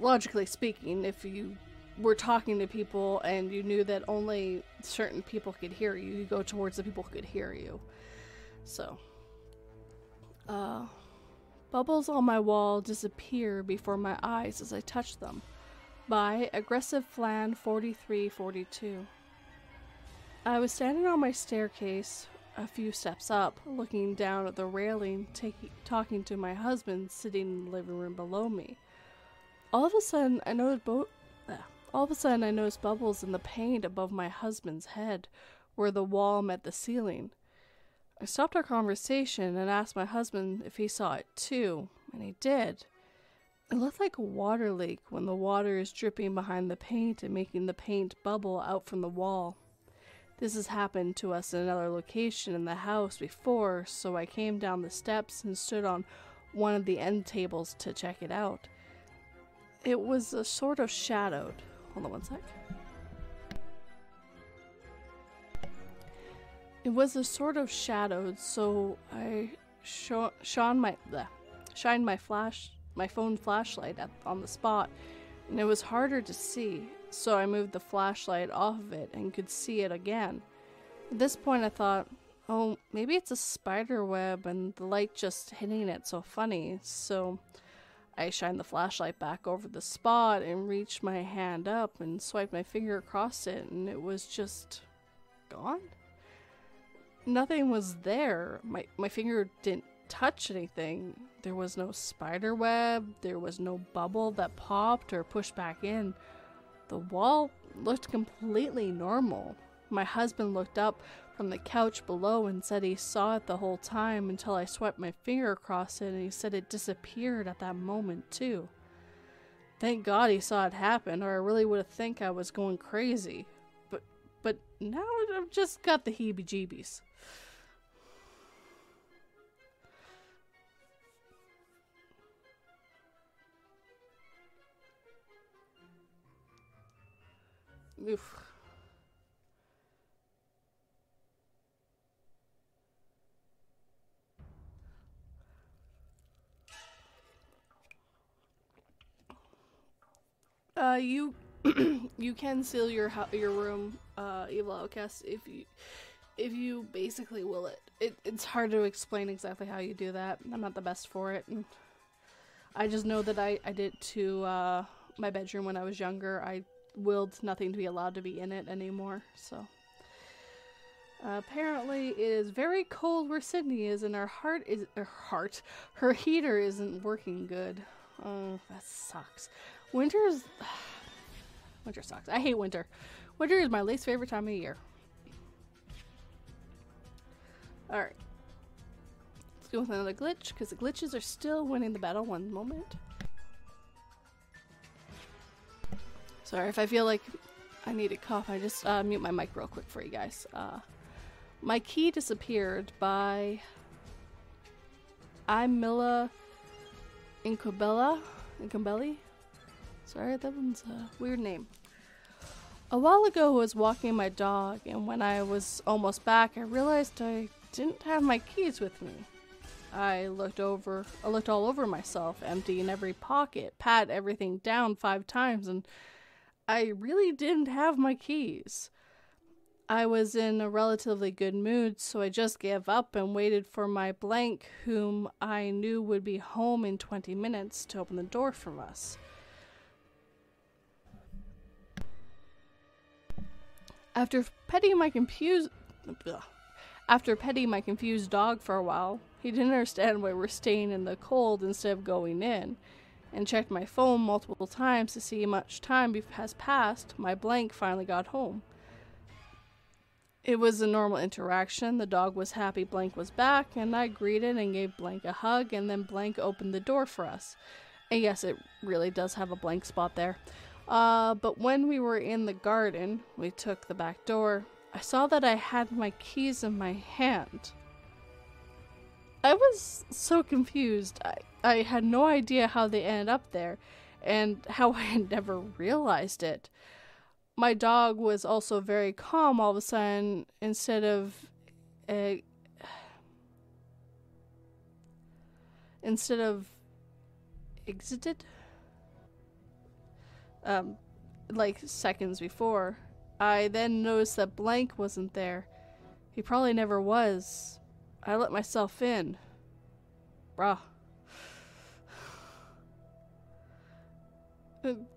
logically speaking, if you were talking to people and you knew that only certain people could hear you, you go towards the people who could hear you. So, uh, bubbles on my wall disappear before my eyes as I touch them. By Aggressive Flan 4342. I was standing on my staircase a few steps up, looking down at the railing, talking to my husband sitting in the living room below me. All of a sudden, I noticed bo- all of a sudden I noticed bubbles in the paint above my husband's head, where the wall met the ceiling. I stopped our conversation and asked my husband if he saw it too, and he did. It looked like a water leak when the water is dripping behind the paint and making the paint bubble out from the wall. This has happened to us in another location in the house before, so I came down the steps and stood on one of the end tables to check it out. It was a sort of shadowed. Hold on one sec. It was a sort of shadowed, so I sh- shone my bleh, shined my flash, my phone flashlight at, on the spot, and it was harder to see so I moved the flashlight off of it and could see it again. At this point, I thought, oh, maybe it's a spider web and the light just hitting it so funny. So I shined the flashlight back over the spot and reached my hand up and swiped my finger across it, and it was just gone. Nothing was there. My my finger didn't touch anything. There was no spider web. There was no bubble that popped or pushed back in. The wall looked completely normal. My husband looked up from the couch below and said he saw it the whole time until I swept my finger across it and he said it disappeared at that moment too. Thank God he saw it happen or I really would have think I was going crazy. But but now I've just got the heebie-jeebies. Oof. Uh, you you can seal your your room, uh, Evil Outcast, if you if you basically will it. it. It's hard to explain exactly how you do that. I'm not the best for it. And I just know that I I did to uh, my bedroom when I was younger. I willed nothing to be allowed to be in it anymore. So uh, apparently, it is very cold where Sydney is, and her heart is her heart. Her heater isn't working good. Oh, that sucks. Winter is winter sucks. I hate winter. Winter is my least favorite time of the year. All right. Let's go with another glitch because the glitches are still winning the battle. One moment. Sorry if I feel like I need a cough. I just uh, mute my mic real quick for you guys. Uh, my key disappeared by I'm Mila Incabella. Incabelli? Sorry, that one's a weird name. A while ago, I was walking my dog, and when I was almost back, I realized I didn't have my keys with me. I looked over, I looked all over myself, empty in every pocket, pat everything down five times, and I really didn't have my keys. I was in a relatively good mood, so I just gave up and waited for my blank, whom I knew would be home in 20 minutes, to open the door for us. After petting my confused after petting my confused dog for a while, he didn't understand why we're staying in the cold instead of going in and checked my phone multiple times to see how much time has passed, my blank finally got home. It was a normal interaction. The dog was happy Blank was back, and I greeted and gave Blank a hug, and then Blank opened the door for us. And yes, it really does have a blank spot there. Uh, but when we were in the garden, we took the back door. I saw that I had my keys in my hand. I was so confused. I, I had no idea how they ended up there and how I had never realized it. My dog was also very calm all of a sudden instead of a, instead of exited um like seconds before. I then noticed that Blank wasn't there. He probably never was. I let myself in. Bruh.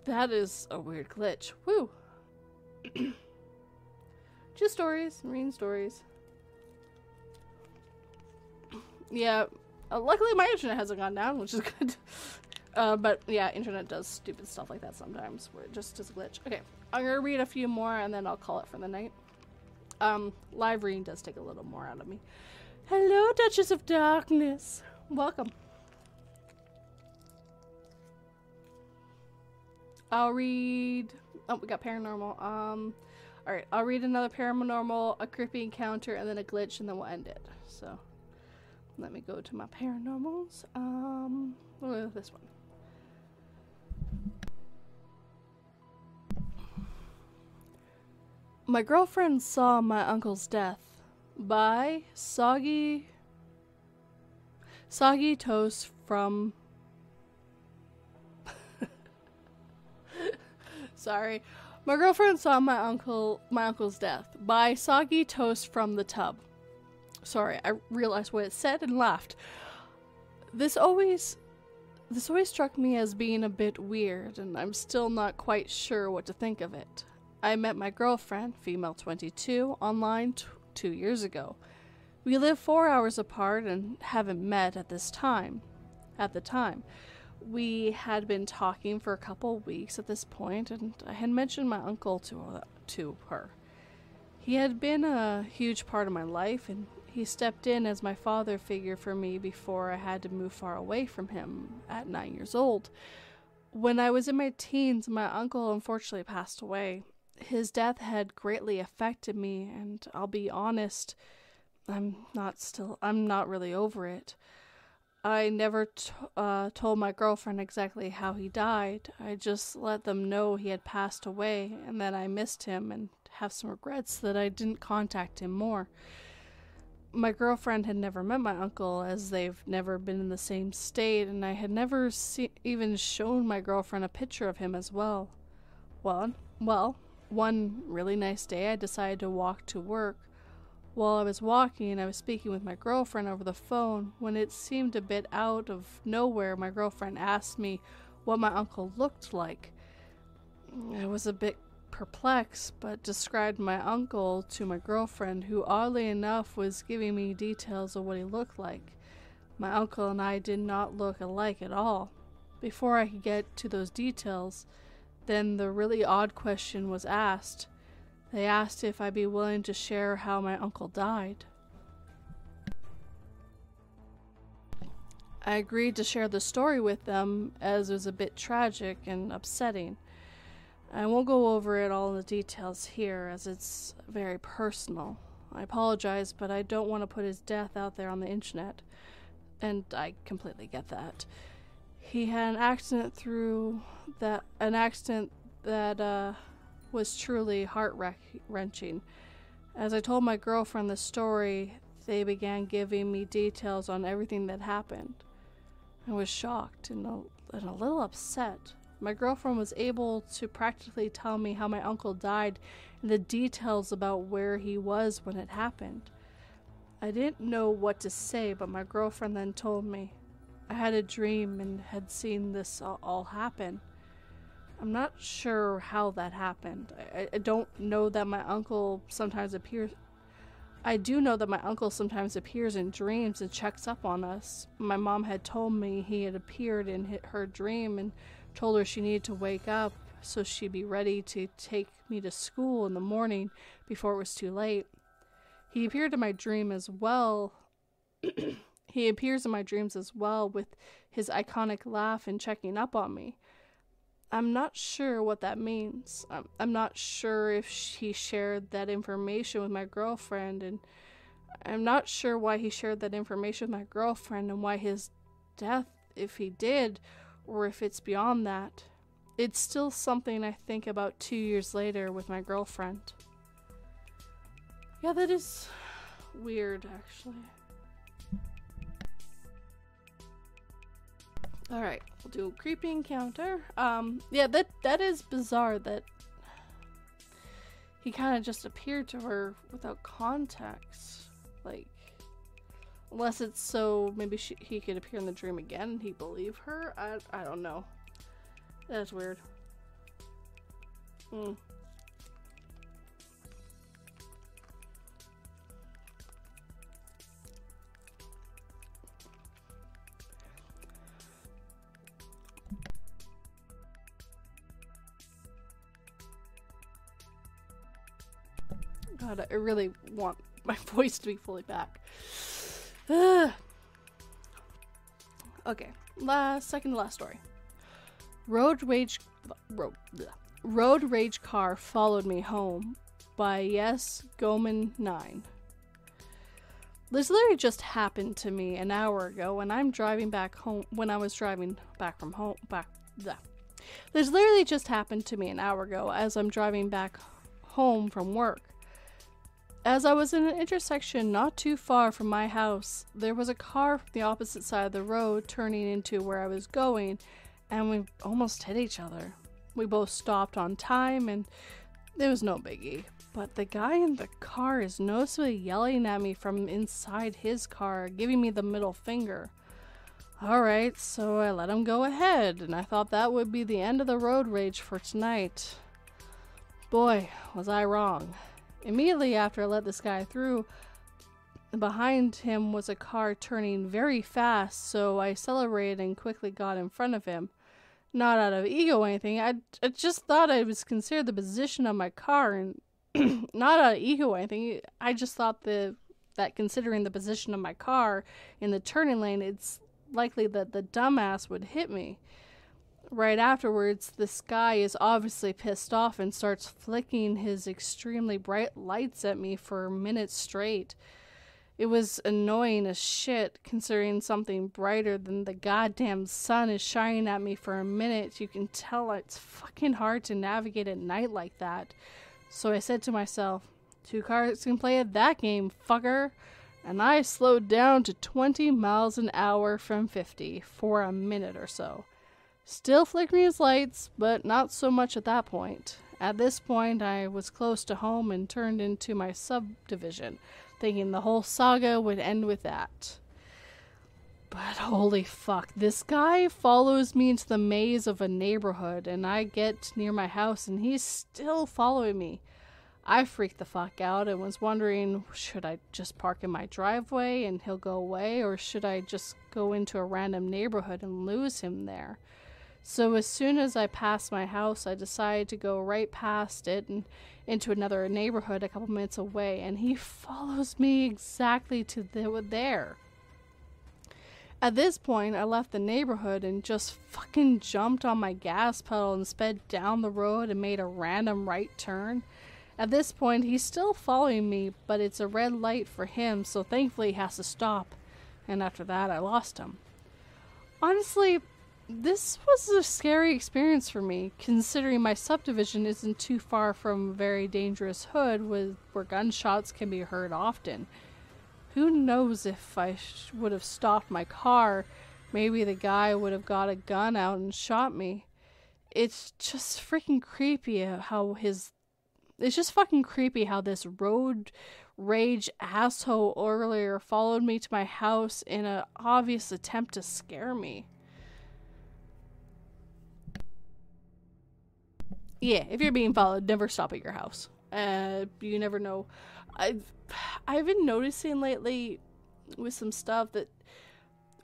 That is a weird glitch. Woo! Just stories, marine stories. Yeah, uh, luckily my internet hasn't gone down, which is good. Uh, but yeah, internet does stupid stuff like that sometimes, where it just does a glitch. Okay, I'm gonna read a few more and then I'll call it for the night. Um, live reading does take a little more out of me. Hello, Duchess of Darkness. Welcome. I'll read. Oh, we got paranormal. Um, all right. I'll read another paranormal, a creepy encounter, and then a glitch, and then we'll end it. So, let me go to my paranormals. Um, oh, this one. My girlfriend saw my uncle's death by soggy soggy toast from Sorry. My girlfriend saw my uncle my uncle's death by soggy toast from the tub. Sorry, I realized what it said and laughed. This always this always struck me as being a bit weird, and I'm still not quite sure what to think of it. I met my girlfriend, female 22, online t- two years ago. We live four hours apart and haven't met at this time. At the time, we had been talking for a couple weeks at this point, and I had mentioned my uncle to uh, to her. He had been a huge part of my life, and he stepped in as my father figure for me before I had to move far away from him at nine years old. When I was in my teens, my uncle unfortunately passed away. His death had greatly affected me, and I'll be honest, I'm not still, I'm not really over it. I never t- uh, told my girlfriend exactly how he died. I just let them know he had passed away and that I missed him and have some regrets that I didn't contact him more my girlfriend had never met my uncle as they've never been in the same state and i had never see- even shown my girlfriend a picture of him as well well well one really nice day i decided to walk to work while i was walking i was speaking with my girlfriend over the phone when it seemed a bit out of nowhere my girlfriend asked me what my uncle looked like i was a bit perplexed, but described my uncle to my girlfriend, who oddly enough was giving me details of what he looked like. My uncle and I did not look alike at all. Before I could get to those details, then the really odd question was asked. They asked if I'd be willing to share how my uncle died. I agreed to share the story with them as it was a bit tragic and upsetting. I won't go over it all in the details here as it's very personal. I apologize, but I don't want to put his death out there on the internet. And I completely get that. He had an accident through that an accident that uh, was truly heart wrenching. As I told my girlfriend the story, they began giving me details on everything that happened. I was shocked and a, and a little upset. My girlfriend was able to practically tell me how my uncle died and the details about where he was when it happened. I didn't know what to say, but my girlfriend then told me. I had a dream and had seen this all happen. I'm not sure how that happened. I, I don't know that my uncle sometimes appears. I do know that my uncle sometimes appears in dreams and checks up on us. My mom had told me he had appeared in her dream and told her she needed to wake up so she'd be ready to take me to school in the morning before it was too late. He appeared in my dream as well. he appears in my dreams as well with his iconic laugh and checking up on me. I'm not sure what that means. I'm, I'm not sure if he shared that information with my girlfriend, and I'm not sure why he shared that information with my girlfriend and why his death, if he did, or if it's beyond that. It's still something I think about two years later with my girlfriend. Yeah, that is weird, actually. All right, we'll do a creepy encounter. Um, yeah, that that is bizarre that he kind of just appeared to her without context. Like, unless it's so maybe she, he could appear in the dream again and he believe her. I I don't know. That's weird. Hmm. God, I really want my voice to be fully back. okay, last second to last story. Road rage, road, road rage car followed me home by Yes Goman Nine. This literally just happened to me an hour ago when I'm driving back home. When I was driving back from home, back. Bleh. This literally just happened to me an hour ago as I'm driving back home from work. As I was in an intersection not too far from my house, there was a car from the opposite side of the road turning into where I was going, and we almost hit each other. We both stopped on time, and it was no biggie. But the guy in the car is noticeably yelling at me from inside his car, giving me the middle finger. Alright, so I let him go ahead, and I thought that would be the end of the road rage for tonight. Boy, was I wrong. Immediately after I let this guy through, behind him was a car turning very fast, so I accelerated and quickly got in front of him. Not out of ego or anything, I, I just thought I was considered the position of my car, and not out of ego or anything. I just thought the that considering the position of my car in the turning lane, it's likely that the dumbass would hit me. Right afterwards, this guy is obviously pissed off and starts flicking his extremely bright lights at me for minutes straight. It was annoying as shit, considering something brighter than the goddamn sun is shining at me for a minute. You can tell it's fucking hard to navigate at night like that. So I said to myself, two cars can play at that game, fucker. And I slowed down to 20 miles an hour from 50 for a minute or so. Still flickering his lights, but not so much at that point. At this point, I was close to home and turned into my subdivision, thinking the whole saga would end with that. But holy fuck, this guy follows me into the maze of a neighborhood, and I get near my house and he's still following me. I freaked the fuck out and was wondering should I just park in my driveway and he'll go away, or should I just go into a random neighborhood and lose him there? So as soon as I passed my house, I decided to go right past it and into another neighborhood a couple minutes away, and he follows me exactly to the, there. At this point, I left the neighborhood and just fucking jumped on my gas pedal and sped down the road and made a random right turn. At this point, he's still following me, but it's a red light for him, so thankfully he has to stop. And after that, I lost him. Honestly, this was a scary experience for me, considering my subdivision isn't too far from a very dangerous hood with, where gunshots can be heard often. Who knows if I sh- would have stopped my car, maybe the guy would have got a gun out and shot me. It's just freaking creepy how his. It's just fucking creepy how this road rage asshole earlier followed me to my house in an obvious attempt to scare me. Yeah, if you're being followed, never stop at your house. Uh, you never know. I've I've been noticing lately with some stuff that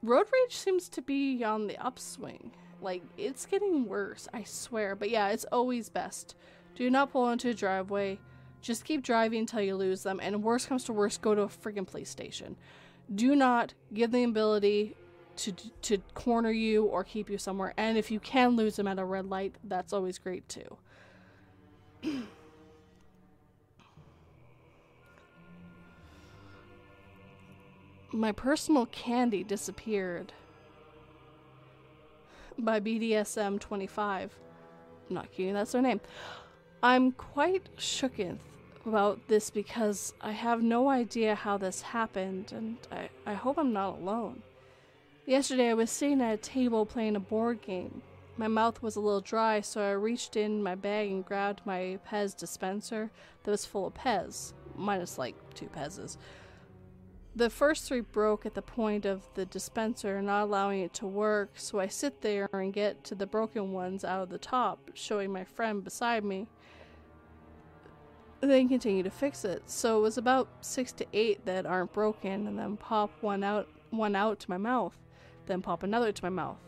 road rage seems to be on the upswing. Like it's getting worse, I swear. But yeah, it's always best. Do not pull into a driveway. Just keep driving until you lose them, and worst comes to worst, go to a freaking police station. Do not give the ability to to corner you or keep you somewhere. And if you can lose them at a red light, that's always great too. My personal candy disappeared by BDSM 25. I'm not kidding, that's their name. I'm quite shooketh about this because I have no idea how this happened, and I, I hope I'm not alone. Yesterday, I was sitting at a table playing a board game. My mouth was a little dry, so I reached in my bag and grabbed my Pez dispenser that was full of Pez, minus like two Pez's. The first three broke at the point of the dispenser, not allowing it to work, so I sit there and get to the broken ones out of the top, showing my friend beside me. Then continue to fix it. So it was about six to eight that aren't broken, and then pop one out, one out to my mouth, then pop another to my mouth.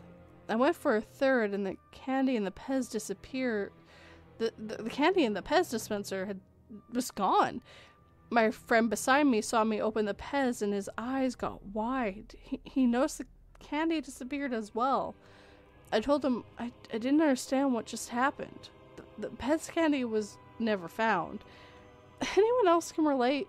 I went for a third, and the candy and the Pez disappeared. The, the, the candy in the Pez dispenser had was gone my friend beside me saw me open the Pez and his eyes got wide. He, he noticed the candy disappeared as well. I told him I, I didn't understand what just happened. The, the Pez candy was never found. Anyone else can relate?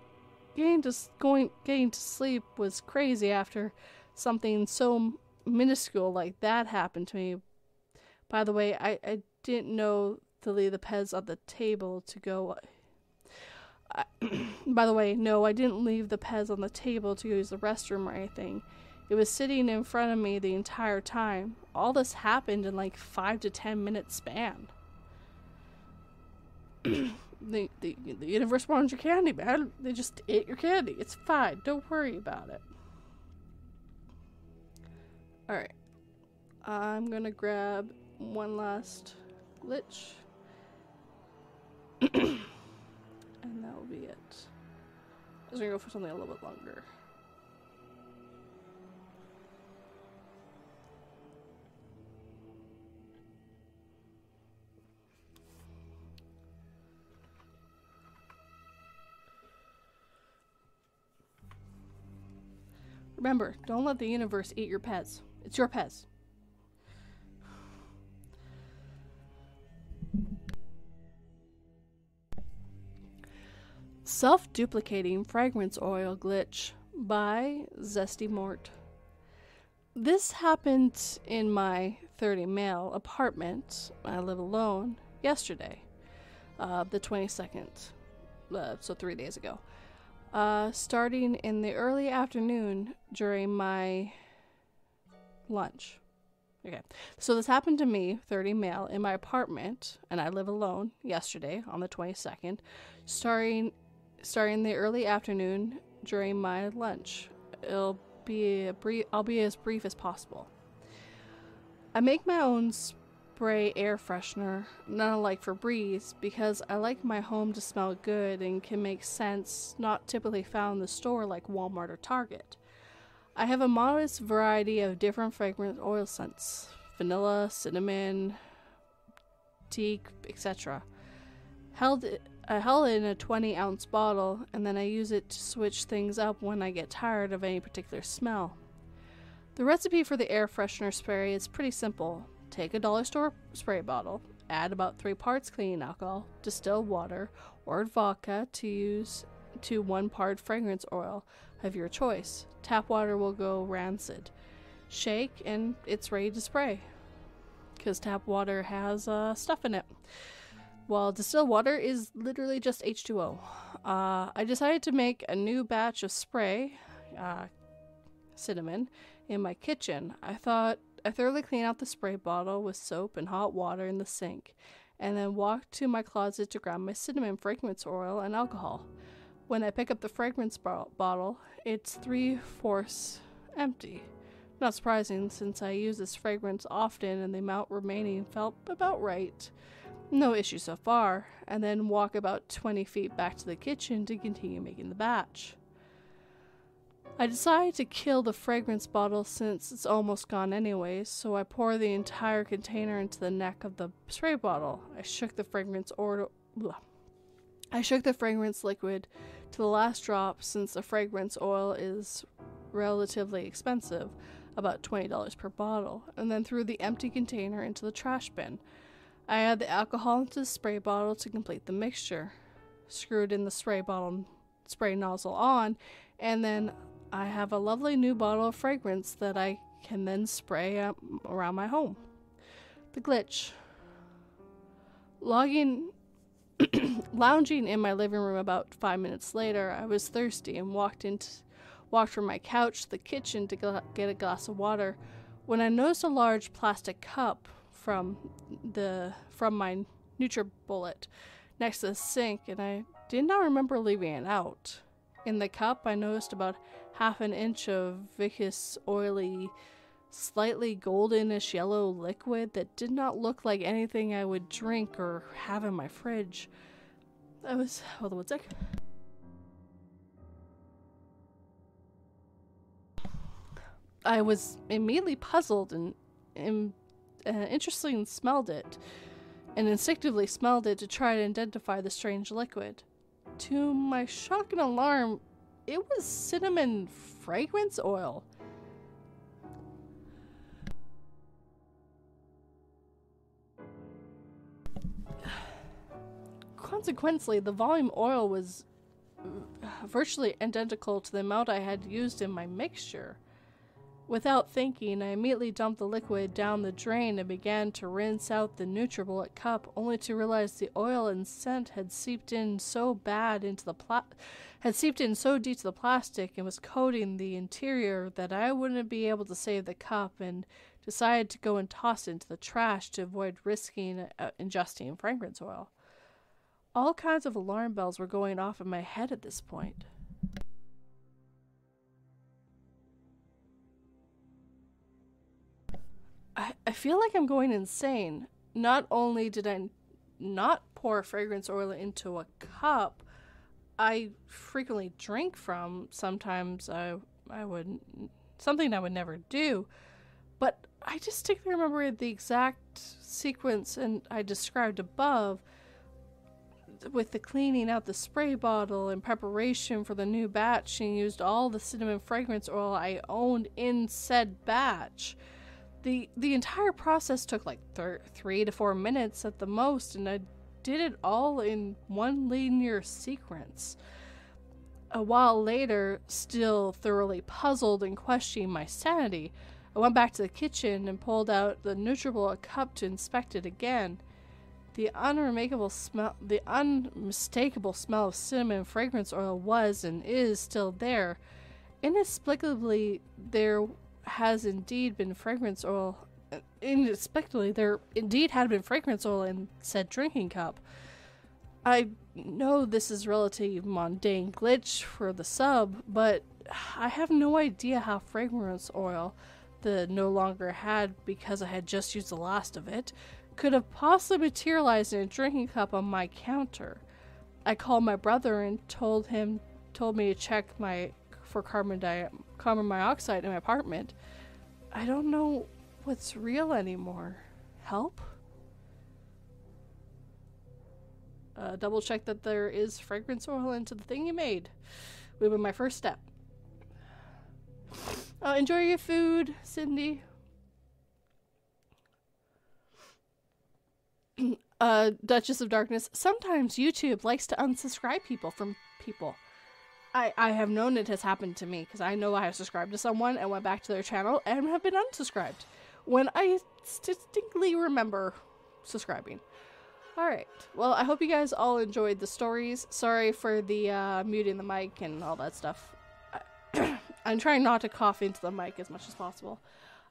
Getting to going getting to sleep was crazy after something so minuscule like that happened to me. By the way, I, I didn't know to leave the Pez on the table to go uh, by the way, no, I didn't leave the Pez on the table to use the restroom or anything. It was sitting in front of me the entire time. All this happened in like five to ten minute span. the, the the universe wants your candy, man. They just ate your candy. It's fine. Don't worry about it. All right, I'm gonna grab one last glitch. And that will be it. I was gonna go for something a little bit longer. Remember, don't let the universe eat your Pez. It's your Pez. Self Duplicating Fragrance Oil Glitch by Zesty Mort. This happened in my 30 male apartment. I live alone yesterday, uh, the 22nd, uh, so three days ago. Uh, starting in the early afternoon during my lunch. Okay, so this happened to me, 30 male, in my apartment, and I live alone yesterday on the 22nd, starting starting the early afternoon during my lunch. It'll be a brief, I'll be as brief as possible. I make my own spray air freshener, not unlike Febreze, because I like my home to smell good and can make scents not typically found in the store like Walmart or Target. I have a modest variety of different fragrance oil scents vanilla, cinnamon, teak, etc. Held I held it in a 20 ounce bottle, and then I use it to switch things up when I get tired of any particular smell. The recipe for the air freshener spray is pretty simple. Take a dollar store spray bottle, add about 3 parts cleaning alcohol, distilled water, or vodka to use to 1 part fragrance oil of your choice. Tap water will go rancid. Shake and it's ready to spray. Because tap water has uh, stuff in it. Well, distilled water is literally just H2O. Uh, I decided to make a new batch of spray, uh, cinnamon, in my kitchen. I thought I thoroughly clean out the spray bottle with soap and hot water in the sink, and then walked to my closet to grab my cinnamon fragrance oil and alcohol. When I pick up the fragrance bo- bottle, it's three fourths empty. Not surprising, since I use this fragrance often and the amount remaining felt about right. No issue so far, and then walk about 20 feet back to the kitchen to continue making the batch. I decide to kill the fragrance bottle since it's almost gone anyways, so I pour the entire container into the neck of the spray bottle. I shook the fragrance oil. I shook the fragrance liquid to the last drop since the fragrance oil is relatively expensive, about $20 per bottle, and then threw the empty container into the trash bin. I add the alcohol into the spray bottle to complete the mixture, screwed in the spray bottle spray nozzle on, and then I have a lovely new bottle of fragrance that I can then spray around my home. The glitch. Logging lounging in my living room about 5 minutes later, I was thirsty and walked into walked from my couch to the kitchen to get a glass of water when I noticed a large plastic cup from the from my NutriBullet next to the sink and I did not remember leaving it out. In the cup, I noticed about half an inch of viscous, oily, slightly goldenish yellow liquid that did not look like anything I would drink or have in my fridge. I was. Hold on one sec. I was immediately puzzled and, and uh, interestingly smelled it, and instinctively smelled it to try to identify the strange liquid. To my shock and alarm, it was cinnamon fragrance oil. Consequently, the volume oil was virtually identical to the amount I had used in my mixture. Without thinking, I immediately dumped the liquid down the drain and began to rinse out the NutriBullet cup, only to realize the oil and scent had seeped in so bad into the pla- had seeped in so deep to the plastic and was coating the interior that I wouldn't be able to save the cup, and decided to go and toss it into the trash to avoid risking uh, ingesting fragrance oil. All kinds of alarm bells were going off in my head at this point. I, I feel like I'm going insane. Not only did I not pour fragrance oil into a cup, I frequently drink from. Sometimes I I would something I would never do, but I distinctly remember the exact sequence and I described above with the cleaning out the spray bottle in preparation for the new batch and used all the cinnamon fragrance oil I owned in said batch the the entire process took like thir- three to four minutes at the most, and I did it all in one linear sequence. A while later, still thoroughly puzzled and questioning my sanity, I went back to the kitchen and pulled out the NutriBullet cup to inspect it again. The unremarkable smell, the unmistakable smell of cinnamon fragrance oil was and is still there. Inexplicably, there has indeed been fragrance oil. Inexplicably, there indeed had been fragrance oil in said drinking cup. I know this is relatively mundane glitch for the sub, but I have no idea how fragrance oil, the no longer had because I had just used the last of it, could have possibly materialized in a drinking cup on my counter. I called my brother and told him told me to check my for carbon di- carbon in my apartment. I don't know what's real anymore. Help? Uh, double check that there is fragrance oil into the thing you made. Would be my first step. Uh, enjoy your food, Cindy. Uh, Duchess of Darkness. Sometimes YouTube likes to unsubscribe people from people. I, I have known it has happened to me because I know I have subscribed to someone and went back to their channel and have been unsubscribed when I distinctly remember subscribing. Alright, well, I hope you guys all enjoyed the stories. Sorry for the uh, muting the mic and all that stuff. I'm trying not to cough into the mic as much as possible.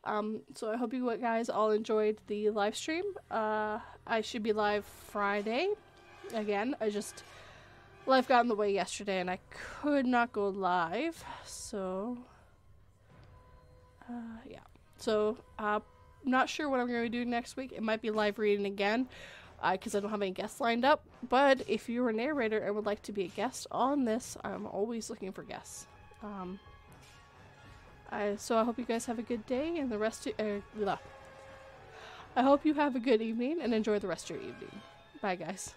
Um, so I hope you guys all enjoyed the live stream. Uh, I should be live Friday. Again, I just life got in the way yesterday and I could not go live. So, uh, yeah. So, uh, not sure what I'm going to do next week. It might be live reading again because uh, I don't have any guests lined up. But if you're a narrator and would like to be a guest on this, I'm always looking for guests. Um, I, so I hope you guys have a good day and the rest of uh, I hope you have a good evening and enjoy the rest of your evening. Bye, guys.